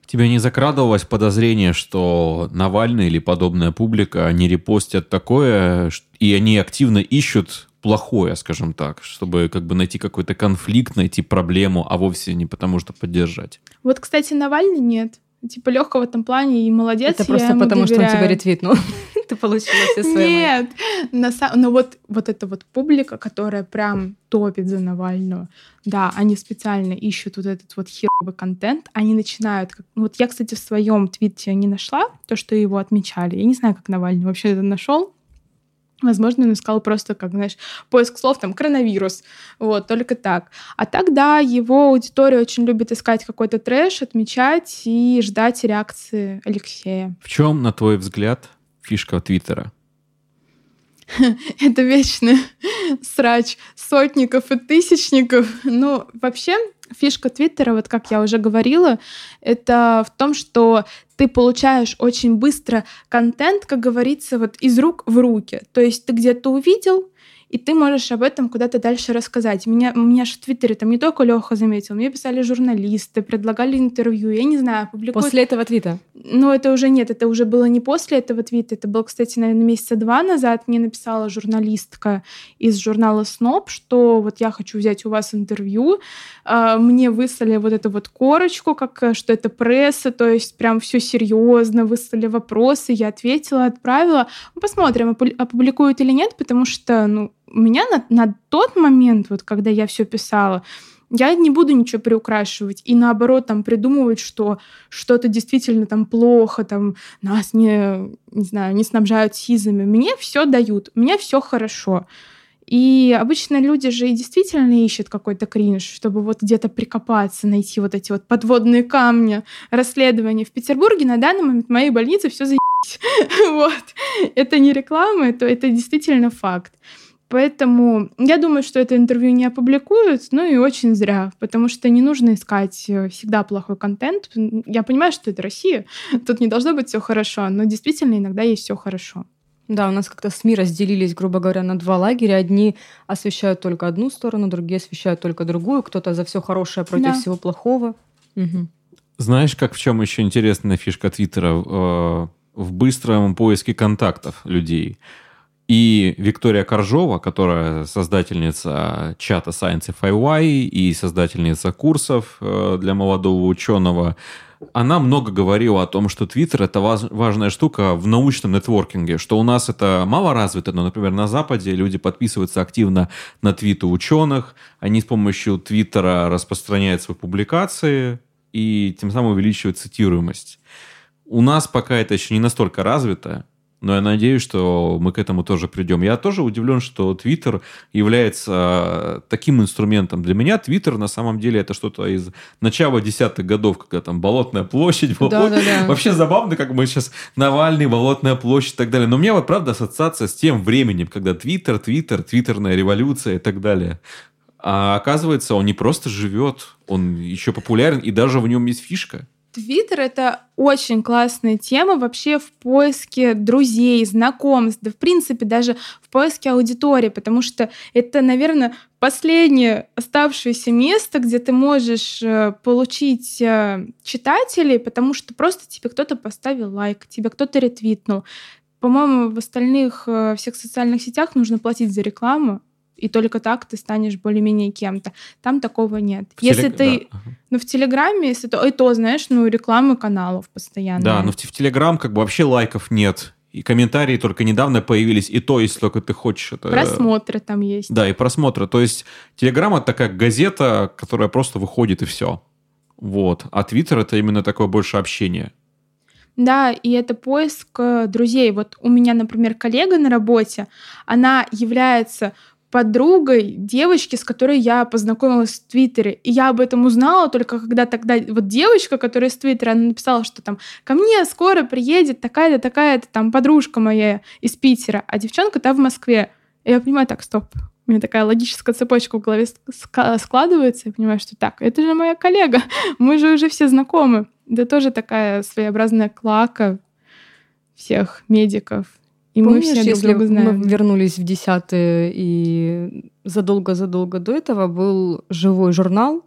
Тебе не закрадывалось подозрение, что Навальный или подобная публика, они репостят такое, и они активно ищут плохое, скажем так, чтобы как бы найти какой-то конфликт, найти проблему, а вовсе не потому, что поддержать? Вот, кстати, Навальный нет типа легкого в этом плане и молодец. Это просто потому, доверяю. что он тебя ретвитнул. Ты получила все свои. Нет, на самом, но вот вот эта вот публика, которая прям топит за Навального, да, они специально ищут вот этот вот херовый контент, они начинают, как, ну вот я, кстати, в своем твите не нашла то, что его отмечали, я не знаю, как Навальный вообще это нашел, Возможно, он искал просто, как, знаешь, поиск слов, там, коронавирус, вот, только так. А тогда его аудитория очень любит искать какой-то трэш, отмечать и ждать реакции Алексея. В чем, на твой взгляд, фишка Твиттера? Это вечный срач сотников и тысячников. Ну, вообще, фишка Твиттера, вот как я уже говорила, это в том, что ты получаешь очень быстро контент, как говорится, вот из рук в руки. То есть ты где-то увидел, и ты можешь об этом куда-то дальше рассказать. Меня, меня же в Твиттере там не только Леха заметил, мне писали журналисты, предлагали интервью, я не знаю, публикуют... После этого твита? Ну, это уже нет, это уже было не после этого твита, это было, кстати, наверное, месяца два назад. Мне написала журналистка из журнала «Сноб», что вот я хочу взять у вас интервью, а, мне выслали вот эту вот корочку, как что это пресса, то есть прям все серьезно, выслали вопросы, я ответила, отправила. Ну, посмотрим, опубликуют или нет, потому что, ну, меня на, на тот момент, вот когда я все писала, я не буду ничего приукрашивать и наоборот там придумывать, что что-то действительно там плохо, там нас не, не знаю, не снабжают сизами. Мне все дают, мне все хорошо. И обычно люди же и действительно ищут какой-то кринж, чтобы вот где-то прикопаться, найти вот эти вот подводные камни расследования. В Петербурге на данный момент в моей больнице все заебись. Вот. Это не реклама, это, это действительно факт. Поэтому я думаю, что это интервью не опубликуют, ну и очень зря, потому что не нужно искать э, всегда плохой контент. Я понимаю, что это Россия, тут не должно быть все хорошо, но действительно иногда есть все хорошо. Да, у нас как-то СМИ разделились, грубо говоря, на два лагеря. Одни освещают только одну сторону, другие освещают только другую. Кто-то за все хорошее против да. всего плохого. Угу. Знаешь, как в чем еще интересная фишка Твиттера? Э, в быстром поиске контактов людей. И Виктория Коржова, которая создательница чата Science FIY и создательница курсов э, для молодого ученого, она много говорила о том, что Твиттер это важная штука в научном нетворкинге, что у нас это мало развито, но, например, на Западе люди подписываются активно на твиты ученых, они с помощью Твиттера распространяют свои публикации и тем самым увеличивают цитируемость. У нас пока это еще не настолько развито, но я надеюсь, что мы к этому тоже придем. Я тоже удивлен, что Твиттер является таким инструментом. Для меня Твиттер на самом деле это что-то из начала десятых годов, когда там Болотная площадь была. Да, да, да. Вообще забавно, как мы сейчас Навальный, Болотная площадь и так далее. Но у меня вот правда ассоциация с тем временем, когда Твиттер, Твиттер, Твиттерная революция и так далее. А оказывается, он не просто живет, он еще популярен, и даже в нем есть фишка. Твиттер — это очень классная тема вообще в поиске друзей, знакомств, да в принципе даже в поиске аудитории, потому что это, наверное, последнее оставшееся место, где ты можешь э, получить э, читателей, потому что просто тебе кто-то поставил лайк, тебе кто-то ретвитнул. По-моему, в остальных э, всех социальных сетях нужно платить за рекламу, и только так ты станешь более-менее кем-то. Там такого нет. В если телег... ты... Да. Ну, в Телеграме, если то... И то, знаешь, ну, рекламы каналов постоянно. Да, но в, в Телеграм как бы вообще лайков нет. И комментарии только недавно появились, и то, если только ты хочешь это... Просмотры там есть. Да, и просмотры. То есть Телеграм — это такая газета, которая просто выходит, и все. Вот. А Твиттер — это именно такое больше общение. Да, и это поиск э, друзей. Вот у меня, например, коллега на работе, она является подругой девочки, с которой я познакомилась в Твиттере. И я об этом узнала только когда тогда вот девочка, которая из Твиттера, она написала, что там ко мне скоро приедет такая-то, такая-то там подружка моя из Питера, а девчонка там в Москве. И я понимаю, так, стоп, у меня такая логическая цепочка в голове складывается, я понимаю, что так, это же моя коллега, мы же уже все знакомы. Это тоже такая своеобразная клака всех медиков. И Помнишь, мы все если друг знаем. мы вернулись в десятые, и задолго-задолго до этого был живой журнал,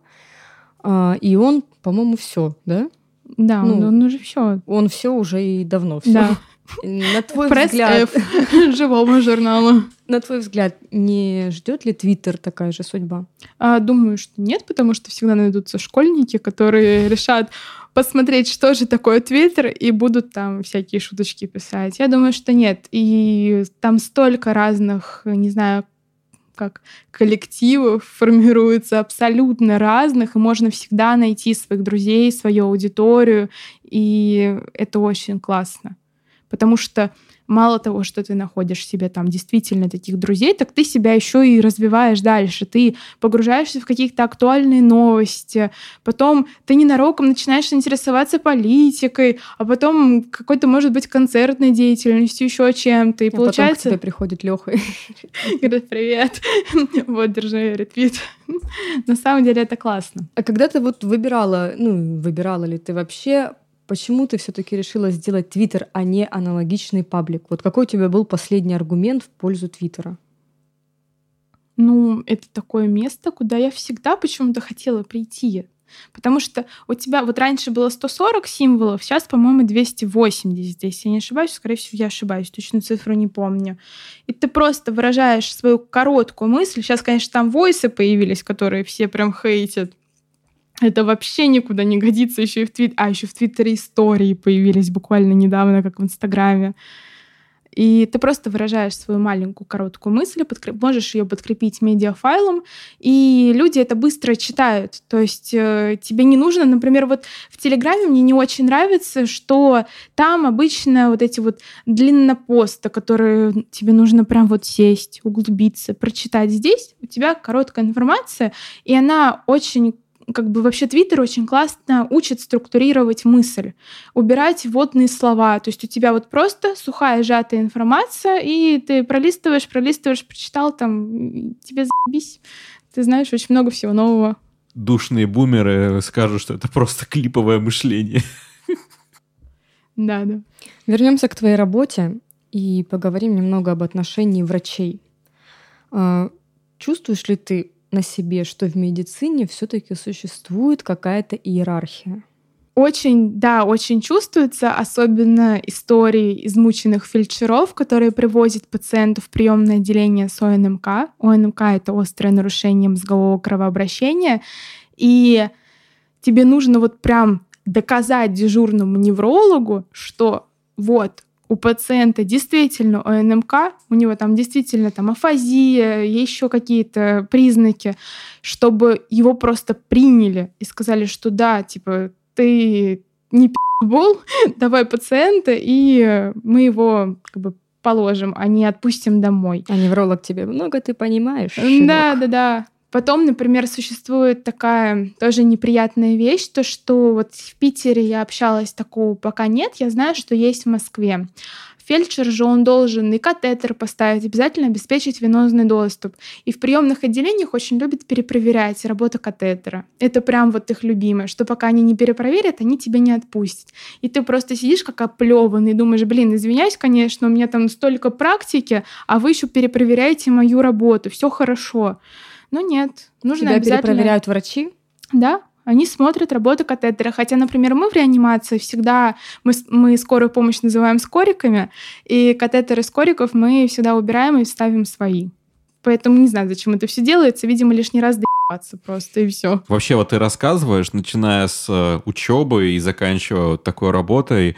а, и он, по-моему, все, да? Да, ну, он, он уже все. Он все уже и давно все. Да. На твой Пресс взгляд... F живому журналу. На твой взгляд, не ждет ли Твиттер такая же судьба? А, думаю, что нет, потому что всегда найдутся школьники, которые решат, посмотреть, что же такое Твиттер, и будут там всякие шуточки писать. Я думаю, что нет. И там столько разных, не знаю, как коллективов формируется абсолютно разных, и можно всегда найти своих друзей, свою аудиторию, и это очень классно. Потому что мало того, что ты находишь себе там действительно таких друзей, так ты себя еще и развиваешь дальше. Ты погружаешься в какие-то актуальные новости, потом ты ненароком начинаешь интересоваться политикой, а потом какой-то, может быть, концертной деятельностью, еще чем-то. И а получается... Потом к тебе приходит Леха. Говорит, привет, вот, держи ретвит. На самом деле это классно. А когда ты вот выбирала, ну, выбирала ли ты вообще Почему ты все-таки решила сделать Твиттер, а не аналогичный паблик? Вот какой у тебя был последний аргумент в пользу Твиттера? Ну, это такое место, куда я всегда почему-то хотела прийти. Потому что у тебя вот раньше было 140 символов, сейчас, по-моему, 280. Если я не ошибаюсь, скорее всего, я ошибаюсь, точную цифру не помню. И ты просто выражаешь свою короткую мысль. Сейчас, конечно, там войсы появились, которые все прям хейтят. Это вообще никуда не годится еще и в Твиттере. А, еще в Твиттере истории появились буквально недавно, как в Инстаграме. И ты просто выражаешь свою маленькую короткую мысль, подкреп... можешь ее подкрепить медиафайлом, и люди это быстро читают. То есть э, тебе не нужно, например, вот в Телеграме мне не очень нравится, что там обычно вот эти вот длиннопосты, которые тебе нужно прям вот сесть, углубиться, прочитать. Здесь у тебя короткая информация, и она очень как бы вообще Твиттер очень классно учит структурировать мысль, убирать вводные слова. То есть у тебя вот просто сухая сжатая информация, и ты пролистываешь, пролистываешь, прочитал там, тебе заебись. Ты знаешь очень много всего нового. Душные бумеры скажут, что это просто клиповое мышление. Да, да. Вернемся к твоей работе и поговорим немного об отношении врачей. А, чувствуешь ли ты на себе, что в медицине все-таки существует какая-то иерархия? Очень, да, очень чувствуется, особенно истории измученных фельдшеров, которые привозят пациентов в приемное отделение с ОНМК. ОНМК — это острое нарушение мозгового кровообращения. И тебе нужно вот прям доказать дежурному неврологу, что вот у пациента действительно ОНМК, у него там действительно там афазия, еще какие-то признаки, чтобы его просто приняли и сказали, что да, типа, ты не пи***бол, давай пациента, и мы его как бы положим, а не отпустим домой. А невролог тебе много ты понимаешь? Щенок. Да, да, да. Потом, например, существует такая тоже неприятная вещь, то что вот в Питере я общалась, такого пока нет, я знаю, что есть в Москве. Фельдшер же он должен и катетер поставить, обязательно обеспечить венозный доступ. И в приемных отделениях очень любят перепроверять работу катетера. Это прям вот их любимое, что пока они не перепроверят, они тебя не отпустят. И ты просто сидишь как оплеванный, думаешь, блин, извиняюсь, конечно, у меня там столько практики, а вы еще перепроверяете мою работу, все хорошо. Но нет, нужно Тебя обязательно... перепроверяют врачи? Да, они смотрят работу катетера. Хотя, например, мы в реанимации всегда, мы, мы скорую помощь называем скориками, и катетеры скориков мы всегда убираем и ставим свои. Поэтому не знаю, зачем это все делается. Видимо, лишний раз доебаться просто, и все. Вообще, вот ты рассказываешь, начиная с э, учебы и заканчивая вот такой работой,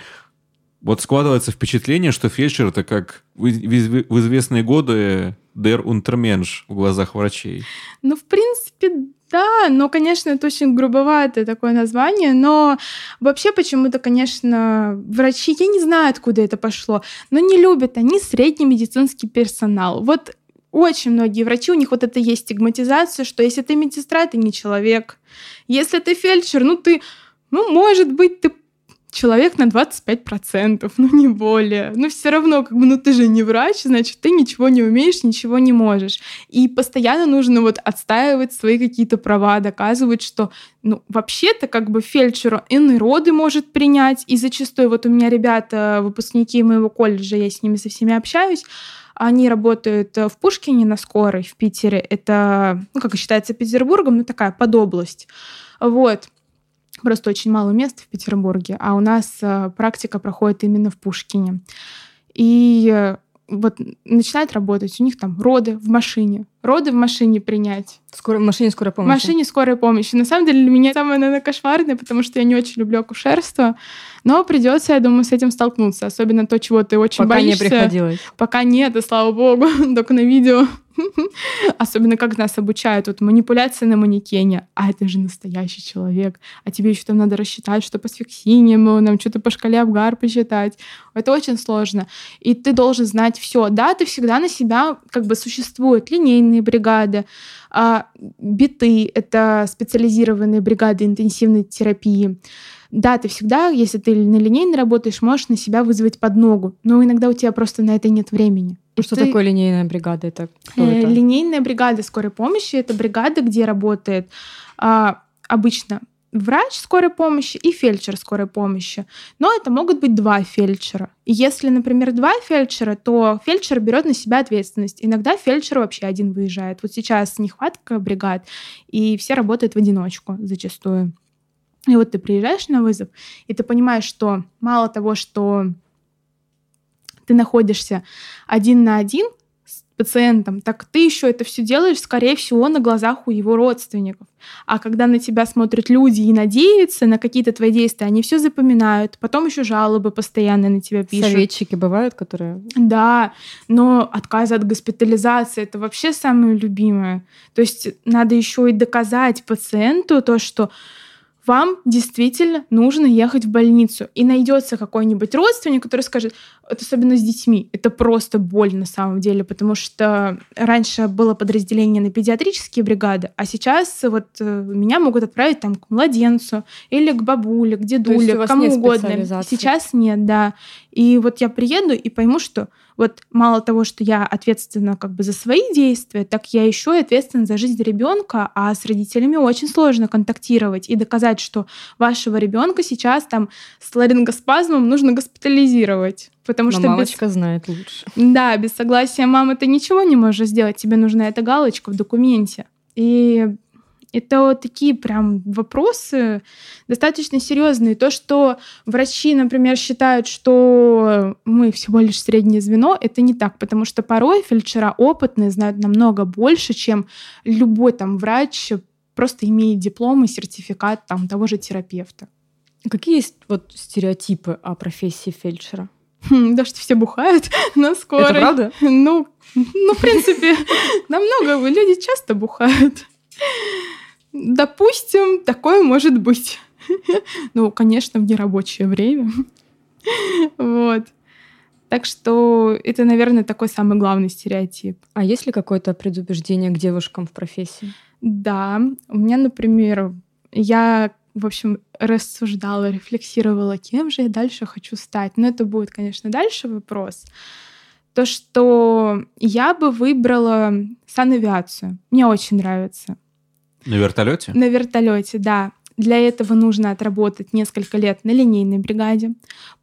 вот складывается впечатление, что фельдшер это как в, известные годы der Untermensch в глазах врачей. Ну, в принципе, да, но, конечно, это очень грубоватое такое название, но вообще почему-то, конечно, врачи, я не знаю, откуда это пошло, но не любят они средний медицинский персонал. Вот очень многие врачи, у них вот это есть стигматизация, что если ты медсестра, ты не человек. Если ты фельдшер, ну ты, ну, может быть, ты человек на 25%, ну не более. Но все равно, как бы, ну ты же не врач, значит, ты ничего не умеешь, ничего не можешь. И постоянно нужно вот отстаивать свои какие-то права, доказывать, что, ну, вообще-то, как бы, фельдшеру иные роды может принять, и зачастую вот у меня ребята, выпускники моего колледжа, я с ними со всеми общаюсь, они работают в Пушкине на скорой в Питере. Это, ну, как считается, Петербургом, ну, такая подобласть. Вот. Просто очень мало мест в Петербурге, а у нас э, практика проходит именно в Пушкине. И э, вот начинает работать, у них там роды в машине, роды в машине принять. Скоро, в машине скорой помощи. В машине скорой помощи. На самом деле для меня самое, наверное, кошмарное, потому что я не очень люблю акушерство. Но придется, я думаю, с этим столкнуться. Особенно то, чего ты очень Пока боишься. не приходилось. Пока нет, и слава богу, только на видео. Особенно как нас обучают, вот манипуляция на манекене, а это же настоящий человек, а тебе еще там надо рассчитать, что по сфиксиниям, нам что-то по шкале Абгар посчитать. Это очень сложно. И ты должен знать все. Да, ты всегда на себя как бы существуют линейные бригады, а биты — это специализированные бригады интенсивной терапии. Да, ты всегда, если ты на линейной работаешь, можешь на себя вызвать подногу, но иногда у тебя просто на это нет времени. И что ты... такое линейная бригада? Это э, это? Линейная бригада скорой помощи — это бригада, где работает а, обычно врач скорой помощи и фельдшер скорой помощи. Но это могут быть два фельдшера. И если, например, два фельдшера, то фельдшер берет на себя ответственность. Иногда фельдшер вообще один выезжает. Вот сейчас нехватка бригад, и все работают в одиночку зачастую. И вот ты приезжаешь на вызов, и ты понимаешь, что мало того, что ты находишься один на один пациентом, так ты еще это все делаешь, скорее всего, на глазах у его родственников. А когда на тебя смотрят люди и надеются на какие-то твои действия, они все запоминают, потом еще жалобы постоянно на тебя пишут. Советчики бывают, которые... Да, но отказы от госпитализации это вообще самое любимое. То есть надо еще и доказать пациенту то, что вам действительно нужно ехать в больницу. И найдется какой-нибудь родственник, который скажет, это особенно с детьми, это просто боль на самом деле, потому что раньше было подразделение на педиатрические бригады, а сейчас вот э, меня могут отправить там к младенцу или к бабуле, к дедуле, к кому угодно. Сейчас нет, да. И вот я приеду и пойму, что вот мало того, что я ответственна как бы за свои действия, так я еще и ответственна за жизнь ребенка, а с родителями очень сложно контактировать и доказать, что вашего ребенка сейчас там с ларингоспазмом нужно госпитализировать. Потому Но что мамочка без... знает лучше. Да, без согласия мамы ты ничего не можешь сделать. Тебе нужна эта галочка в документе. И это такие прям вопросы достаточно серьезные. То, что врачи, например, считают, что мы всего лишь среднее звено, это не так, потому что порой фельдшера опытные знают намного больше, чем любой там врач, просто имеет диплом и сертификат там того же терапевта. Какие есть вот стереотипы о профессии фельдшера? Хм, да, что все бухают на скорой. Это правда? Ну, ну, в принципе, намного люди часто бухают. Допустим, такое может быть. Ну, конечно, в нерабочее время. Вот. Так что это, наверное, такой самый главный стереотип. А есть ли какое-то предубеждение к девушкам в профессии? Да. У меня, например, я, в общем, рассуждала, рефлексировала, кем же я дальше хочу стать. Но это будет, конечно, дальше вопрос. То, что я бы выбрала санавиацию. Мне очень нравится. На вертолете? На вертолете, да. Для этого нужно отработать несколько лет на линейной бригаде.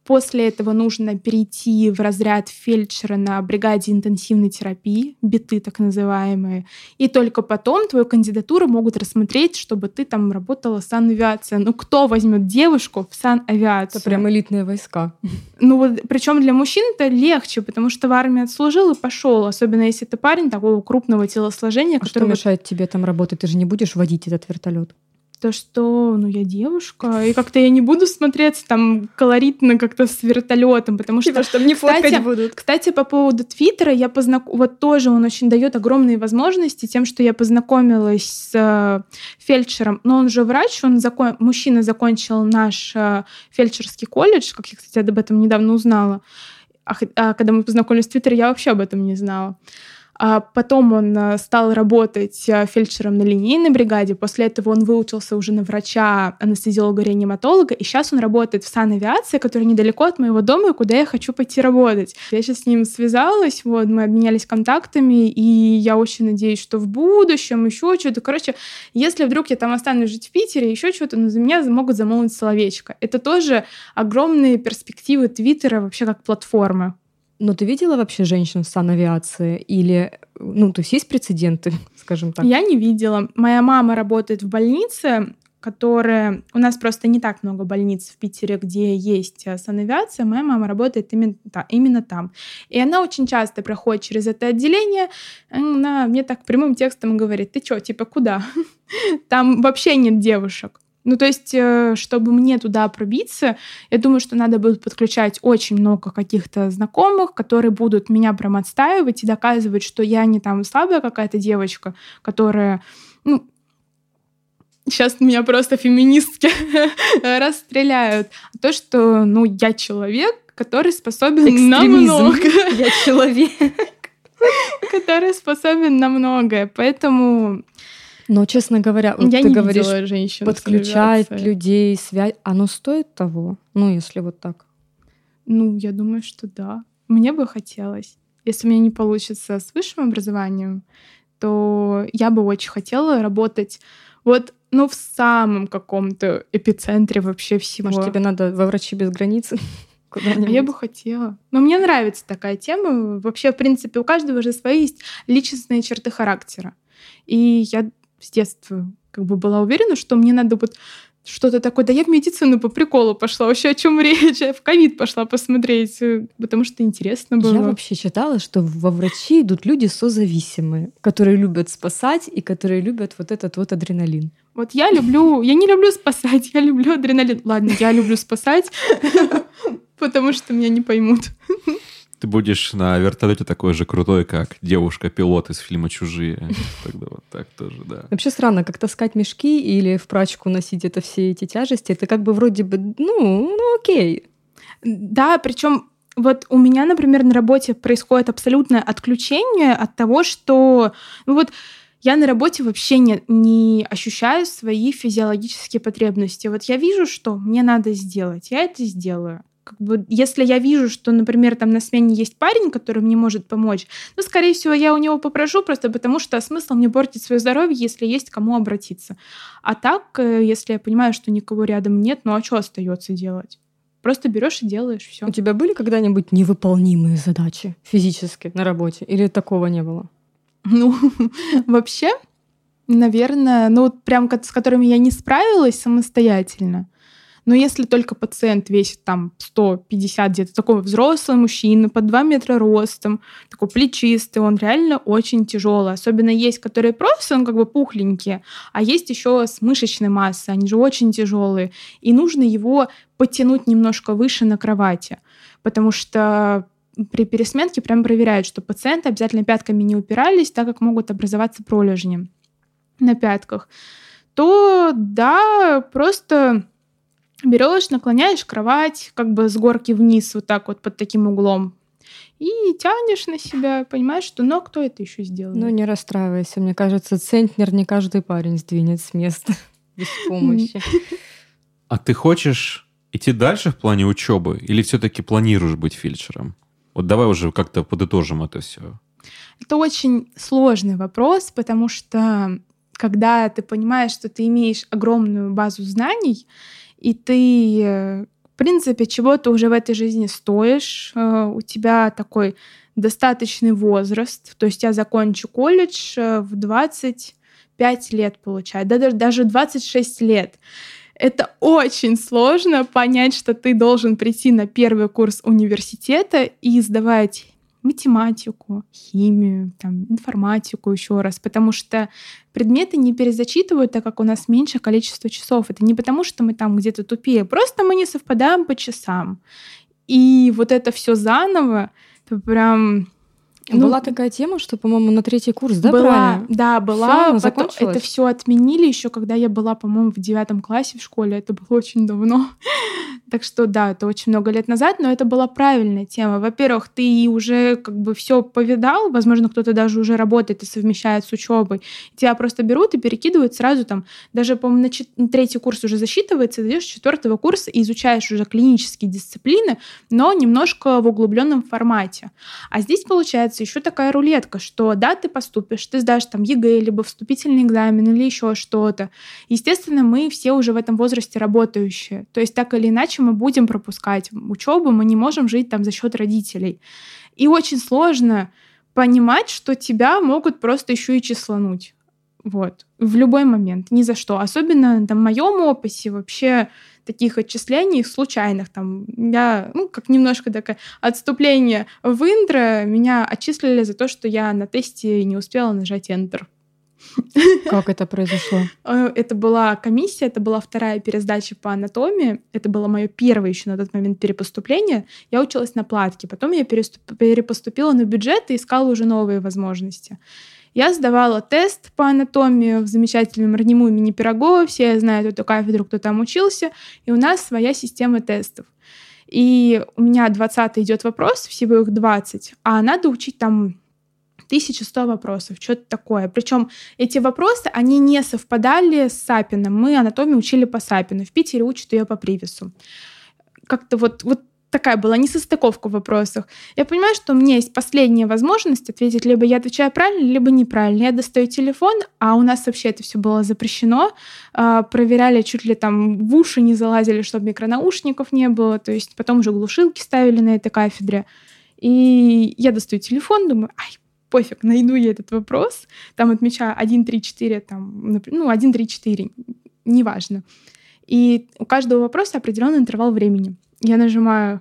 После этого нужно перейти в разряд фельдшера на бригаде интенсивной терапии, биты так называемые. И только потом твою кандидатуру могут рассмотреть, чтобы ты там работала санавиация. Ну кто возьмет девушку в санавиацию? Это прям элитные войска. Ну вот, причем для мужчин это легче, потому что в армии отслужил и пошел, особенно если ты парень такого крупного телосложения. А который что мешает тебе там работать? Ты же не будешь водить этот вертолет? То, что, ну, я девушка, и как-то я не буду смотреться там колоритно как-то с вертолетом, потому что... Типа, что мне кстати, будут. Кстати, по поводу Твиттера, я познак... вот тоже он очень дает огромные возможности тем, что я познакомилась с э, фельдшером, но он же врач, он закон... мужчина закончил наш э, фельдшерский колледж, как я, кстати, об этом недавно узнала, а, а когда мы познакомились в Твиттере, я вообще об этом не знала. А потом он э, стал работать э, фельдшером на линейной бригаде. После этого он выучился уже на врача, анестезиолога-реаниматолога. И сейчас он работает в санавиации, которая недалеко от моего дома, куда я хочу пойти работать. Я сейчас с ним связалась, вот, мы обменялись контактами, и я очень надеюсь, что в будущем еще что-то. Короче, если вдруг я там останусь жить в Питере, еще что-то, ну, за меня могут замолвить словечко. Это тоже огромные перспективы Твиттера вообще как платформы. Но ты видела вообще женщин в санавиации? Или, ну, то есть есть прецеденты, скажем так? Я не видела. Моя мама работает в больнице, которая... У нас просто не так много больниц в Питере, где есть э, санавиация. Моя мама работает именно, именно там. И она очень часто проходит через это отделение. Она мне так прямым текстом говорит, ты что, типа, куда? Там вообще нет девушек. Ну, то есть, э, чтобы мне туда пробиться, я думаю, что надо будет подключать очень много каких-то знакомых, которые будут меня прям отстаивать и доказывать, что я не там слабая какая-то девочка, которая, ну, сейчас меня просто феминистки расстреляют. А то, что, ну, я человек, который способен на много. Я человек. Который способен на многое. Поэтому но, честно говоря, вот я ты не говоришь, женщин подключать людей, связь, оно стоит того? Ну, если вот так. Ну, я думаю, что да. Мне бы хотелось. Если у меня не получится с высшим образованием, то я бы очень хотела работать Вот, ну, в самом каком-то эпицентре вообще всего. Может, тебе надо во врачи без границ? А я бы хотела. Но мне нравится такая тема. Вообще, в принципе, у каждого же свои есть личностные черты характера. И я с детства как бы была уверена, что мне надо вот что-то такое. Да я в медицину по приколу пошла. Вообще о чем речь? Я в ковид пошла посмотреть, э, потому что интересно было. Я вообще читала, что во врачи идут люди созависимые, которые любят спасать и которые любят вот этот вот адреналин. Вот я люблю... Я не люблю спасать, я люблю адреналин. Ладно, я люблю спасать, потому что меня не поймут. Ты будешь на вертолете такой же крутой, как девушка-пилот из фильма «Чужие». Тогда вот так тоже, да. Вообще странно, как таскать мешки или в прачку носить это все эти тяжести. Это как бы вроде бы, ну, ну окей. Да, причем вот у меня, например, на работе происходит абсолютное отключение от того, что ну вот я на работе вообще не, не ощущаю свои физиологические потребности. Вот я вижу, что мне надо сделать, я это сделаю как бы, если я вижу, что, например, там на смене есть парень, который мне может помочь, ну, скорее всего, я у него попрошу просто потому, что смысл мне портить свое здоровье, если есть кому обратиться. А так, э, если я понимаю, что никого рядом нет, ну а что остается делать? Просто берешь и делаешь все. У тебя были когда-нибудь невыполнимые задачи физически на работе? Или такого не было? Ну, вообще, наверное, ну вот прям с которыми я не справилась самостоятельно. Но если только пациент весит там 150 где-то, такой взрослый мужчина, под 2 метра ростом, такой плечистый, он реально очень тяжелый. Особенно есть, которые просто, ну, как бы пухленькие, а есть еще с мышечной массой, они же очень тяжелые. И нужно его потянуть немножко выше на кровати, потому что при пересменке прям проверяют, что пациенты обязательно пятками не упирались, так как могут образоваться пролежни на пятках, то да, просто берешь, наклоняешь кровать как бы с горки вниз вот так вот под таким углом и тянешь на себя, понимаешь, что ну а кто это еще сделает? Ну не расстраивайся, мне кажется, центнер не каждый парень сдвинет с места без помощи. А ты хочешь идти дальше в плане учебы или все-таки планируешь быть фельдшером? Вот давай уже как-то подытожим это все. Это очень сложный вопрос, потому что когда ты понимаешь, что ты имеешь огромную базу знаний, и ты, э, в принципе, чего-то уже в этой жизни стоишь, э, у тебя такой достаточный возраст, то есть я закончу колледж э, в 25 лет, получается, да, даже 26 лет. Это очень сложно понять, что ты должен прийти на первый курс университета и сдавать математику, химию, там, информатику еще раз, потому что предметы не перезачитывают, так как у нас меньше количество часов. Это не потому, что мы там где-то тупее, просто мы не совпадаем по часам. И вот это все заново, это прям ну, была такая тема, что, по-моему, на третий курс, да, была, правильно? Да, была. Всё, Потом это все отменили еще, когда я была, по-моему, в девятом классе в школе. Это было очень давно. так что да, это очень много лет назад, но это была правильная тема. Во-первых, ты уже как бы все повидал, возможно, кто-то даже уже работает и совмещает с учебой. Тебя просто берут и перекидывают сразу там, даже, по-моему, на, чет- на третий курс уже засчитывается, ты идешь с четвертого курса и изучаешь уже клинические дисциплины, но немножко в углубленном формате. А здесь получается получается еще такая рулетка, что да, ты поступишь, ты сдашь там ЕГЭ, либо вступительный экзамен или еще что-то. Естественно, мы все уже в этом возрасте работающие. То есть так или иначе мы будем пропускать учебу, мы не можем жить там за счет родителей. И очень сложно понимать, что тебя могут просто еще и отчислить. Вот. В любой момент, ни за что. Особенно там, в моем опыте вообще таких отчислений случайных. Там, я, ну, как немножко такое отступление в интро, меня отчислили за то, что я на тесте не успела нажать Enter. Как это произошло? Э, это была комиссия, это была вторая пересдача по анатомии. Это было мое первое еще на тот момент перепоступление. Я училась на платке. Потом я перепоступила на бюджет и искала уже новые возможности. Я сдавала тест по анатомии в замечательном РНИМУ имени Пирогова. Все знают эту кафедру, кто там учился. И у нас своя система тестов. И у меня 20 идет вопрос, всего их 20, а надо учить там 1100 вопросов, что-то такое. Причем эти вопросы, они не совпадали с Сапином. Мы анатомию учили по Сапину. В Питере учат ее по Привесу. Как-то вот, вот такая была несостыковка в вопросах. Я понимаю, что у меня есть последняя возможность ответить, либо я отвечаю правильно, либо неправильно. Я достаю телефон, а у нас вообще это все было запрещено. А, проверяли, чуть ли там в уши не залазили, чтобы микронаушников не было. То есть потом уже глушилки ставили на этой кафедре. И я достаю телефон, думаю, ай, пофиг, найду я этот вопрос. Там отмечаю 1, 3, 4, там, ну, 1, 3, 4, неважно. И у каждого вопроса определенный интервал времени. Я нажимаю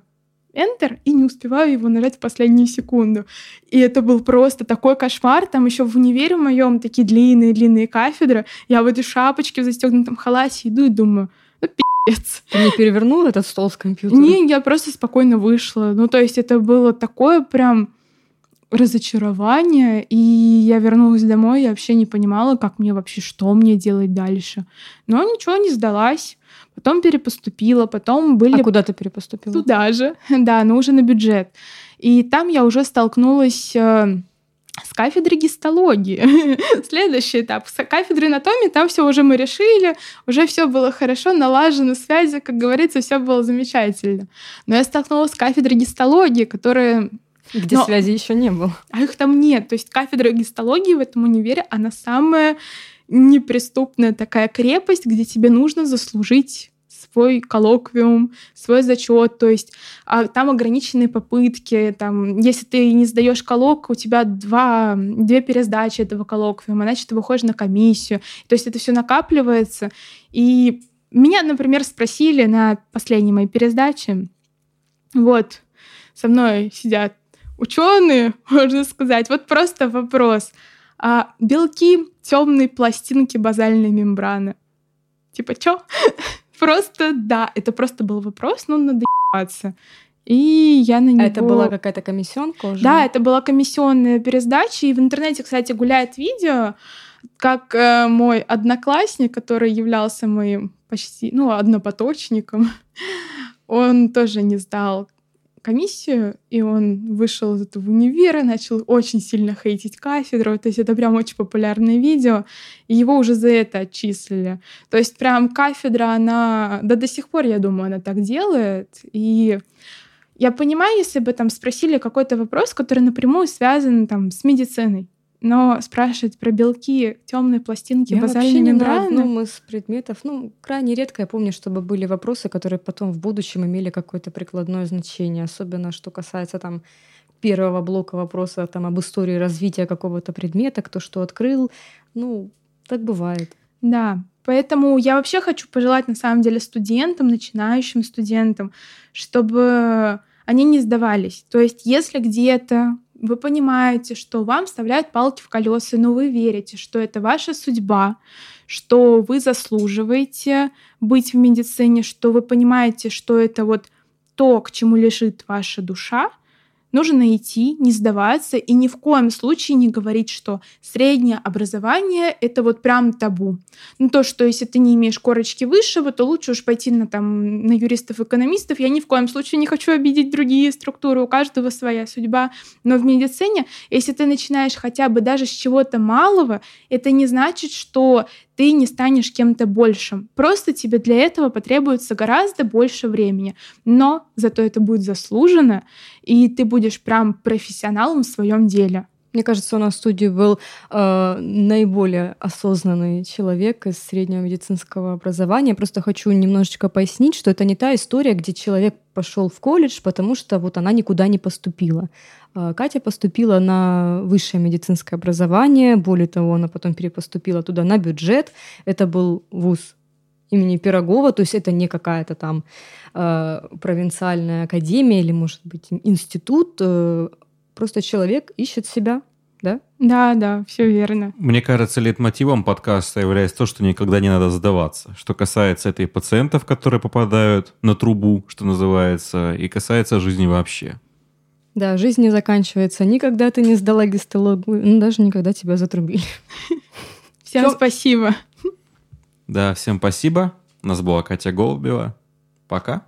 Enter и не успеваю его нажать в последнюю секунду. И это был просто такой кошмар. Там еще в универе моем такие длинные-длинные кафедры. Я в этой шапочке в застегнутом халате иду и думаю, ну, пи***ц. Ты не перевернул этот стол с компьютером? Не, я просто спокойно вышла. Ну, то есть это было такое прям разочарование, и я вернулась домой, я вообще не понимала, как мне вообще, что мне делать дальше. Но ничего, не сдалась потом перепоступила, потом были... А куда ты перепоступила? Туда же, да, но уже на бюджет. И там я уже столкнулась э, с кафедрой гистологии. Следующий этап. С кафедрой анатомии там все уже мы решили, уже все было хорошо, налажено, связи, как говорится, все было замечательно. Но я столкнулась с кафедрой гистологии, которая где Но... связи еще не было. А их там нет. То есть кафедра гистологии в этом универе, она самая неприступная такая крепость, где тебе нужно заслужить свой коллоквиум, свой зачет, то есть а, там ограниченные попытки, там, если ты не сдаешь коллок, у тебя два, две пересдачи этого коллоквиума, значит, ты выходишь на комиссию, то есть это все накапливается, и меня, например, спросили на последней моей пересдаче, вот, со мной сидят ученые, можно сказать, вот просто вопрос — а, белки темной пластинки базальной мембраны. Типа, чё? просто да, это просто был вопрос, но надо ебаться. И я на него... А это была какая-то комиссионка уже? Да, это была комиссионная пересдача. И в интернете, кстати, гуляет видео, как э, мой одноклассник, который являлся моим почти, ну, однопоточником, он тоже не сдал комиссию, и он вышел из этого универа, начал очень сильно хейтить кафедру. То есть это прям очень популярное видео, и его уже за это отчислили. То есть прям кафедра, она... Да до сих пор, я думаю, она так делает. И я понимаю, если бы там спросили какой-то вопрос, который напрямую связан там с медициной, но спрашивать про белки темной пластинки я базальной мембраны... Я одном из предметов, ну, крайне редко я помню, чтобы были вопросы, которые потом в будущем имели какое-то прикладное значение, особенно что касается там первого блока вопроса там об истории развития какого-то предмета, кто что открыл. Ну, так бывает. Да, поэтому я вообще хочу пожелать на самом деле студентам, начинающим студентам, чтобы они не сдавались. То есть если где-то вы понимаете, что вам вставляют палки в колеса, но вы верите, что это ваша судьба, что вы заслуживаете быть в медицине, что вы понимаете, что это вот то, к чему лежит ваша душа, нужно идти, не сдаваться и ни в коем случае не говорить, что среднее образование — это вот прям табу. Ну, то, что если ты не имеешь корочки высшего, то лучше уж пойти на, там, на юристов-экономистов. Я ни в коем случае не хочу обидеть другие структуры, у каждого своя судьба. Но в медицине, если ты начинаешь хотя бы даже с чего-то малого, это не значит, что ты не станешь кем-то большим. Просто тебе для этого потребуется гораздо больше времени. Но зато это будет заслуженно, и ты будешь прям профессионалом в своем деле. Мне кажется, у нас в студии был э, наиболее осознанный человек из среднего медицинского образования. Просто хочу немножечко пояснить, что это не та история, где человек пошел в колледж, потому что вот она никуда не поступила. Э, Катя поступила на высшее медицинское образование, более того, она потом перепоступила туда на бюджет. Это был вуз имени Пирогова, то есть это не какая-то там э, провинциальная академия или, может быть, институт. Э, Просто человек ищет себя, да? Да, да, все верно. Мне кажется, лейтмотивом подкаста является то, что никогда не надо сдаваться. Что касается этой пациентов, которые попадают на трубу, что называется, и касается жизни вообще. Да, жизнь не заканчивается. Никогда ты не сдала гистологию, ну, даже никогда тебя затрубили. Всем спасибо. Да, всем спасибо. У нас была Катя Голубева. Пока.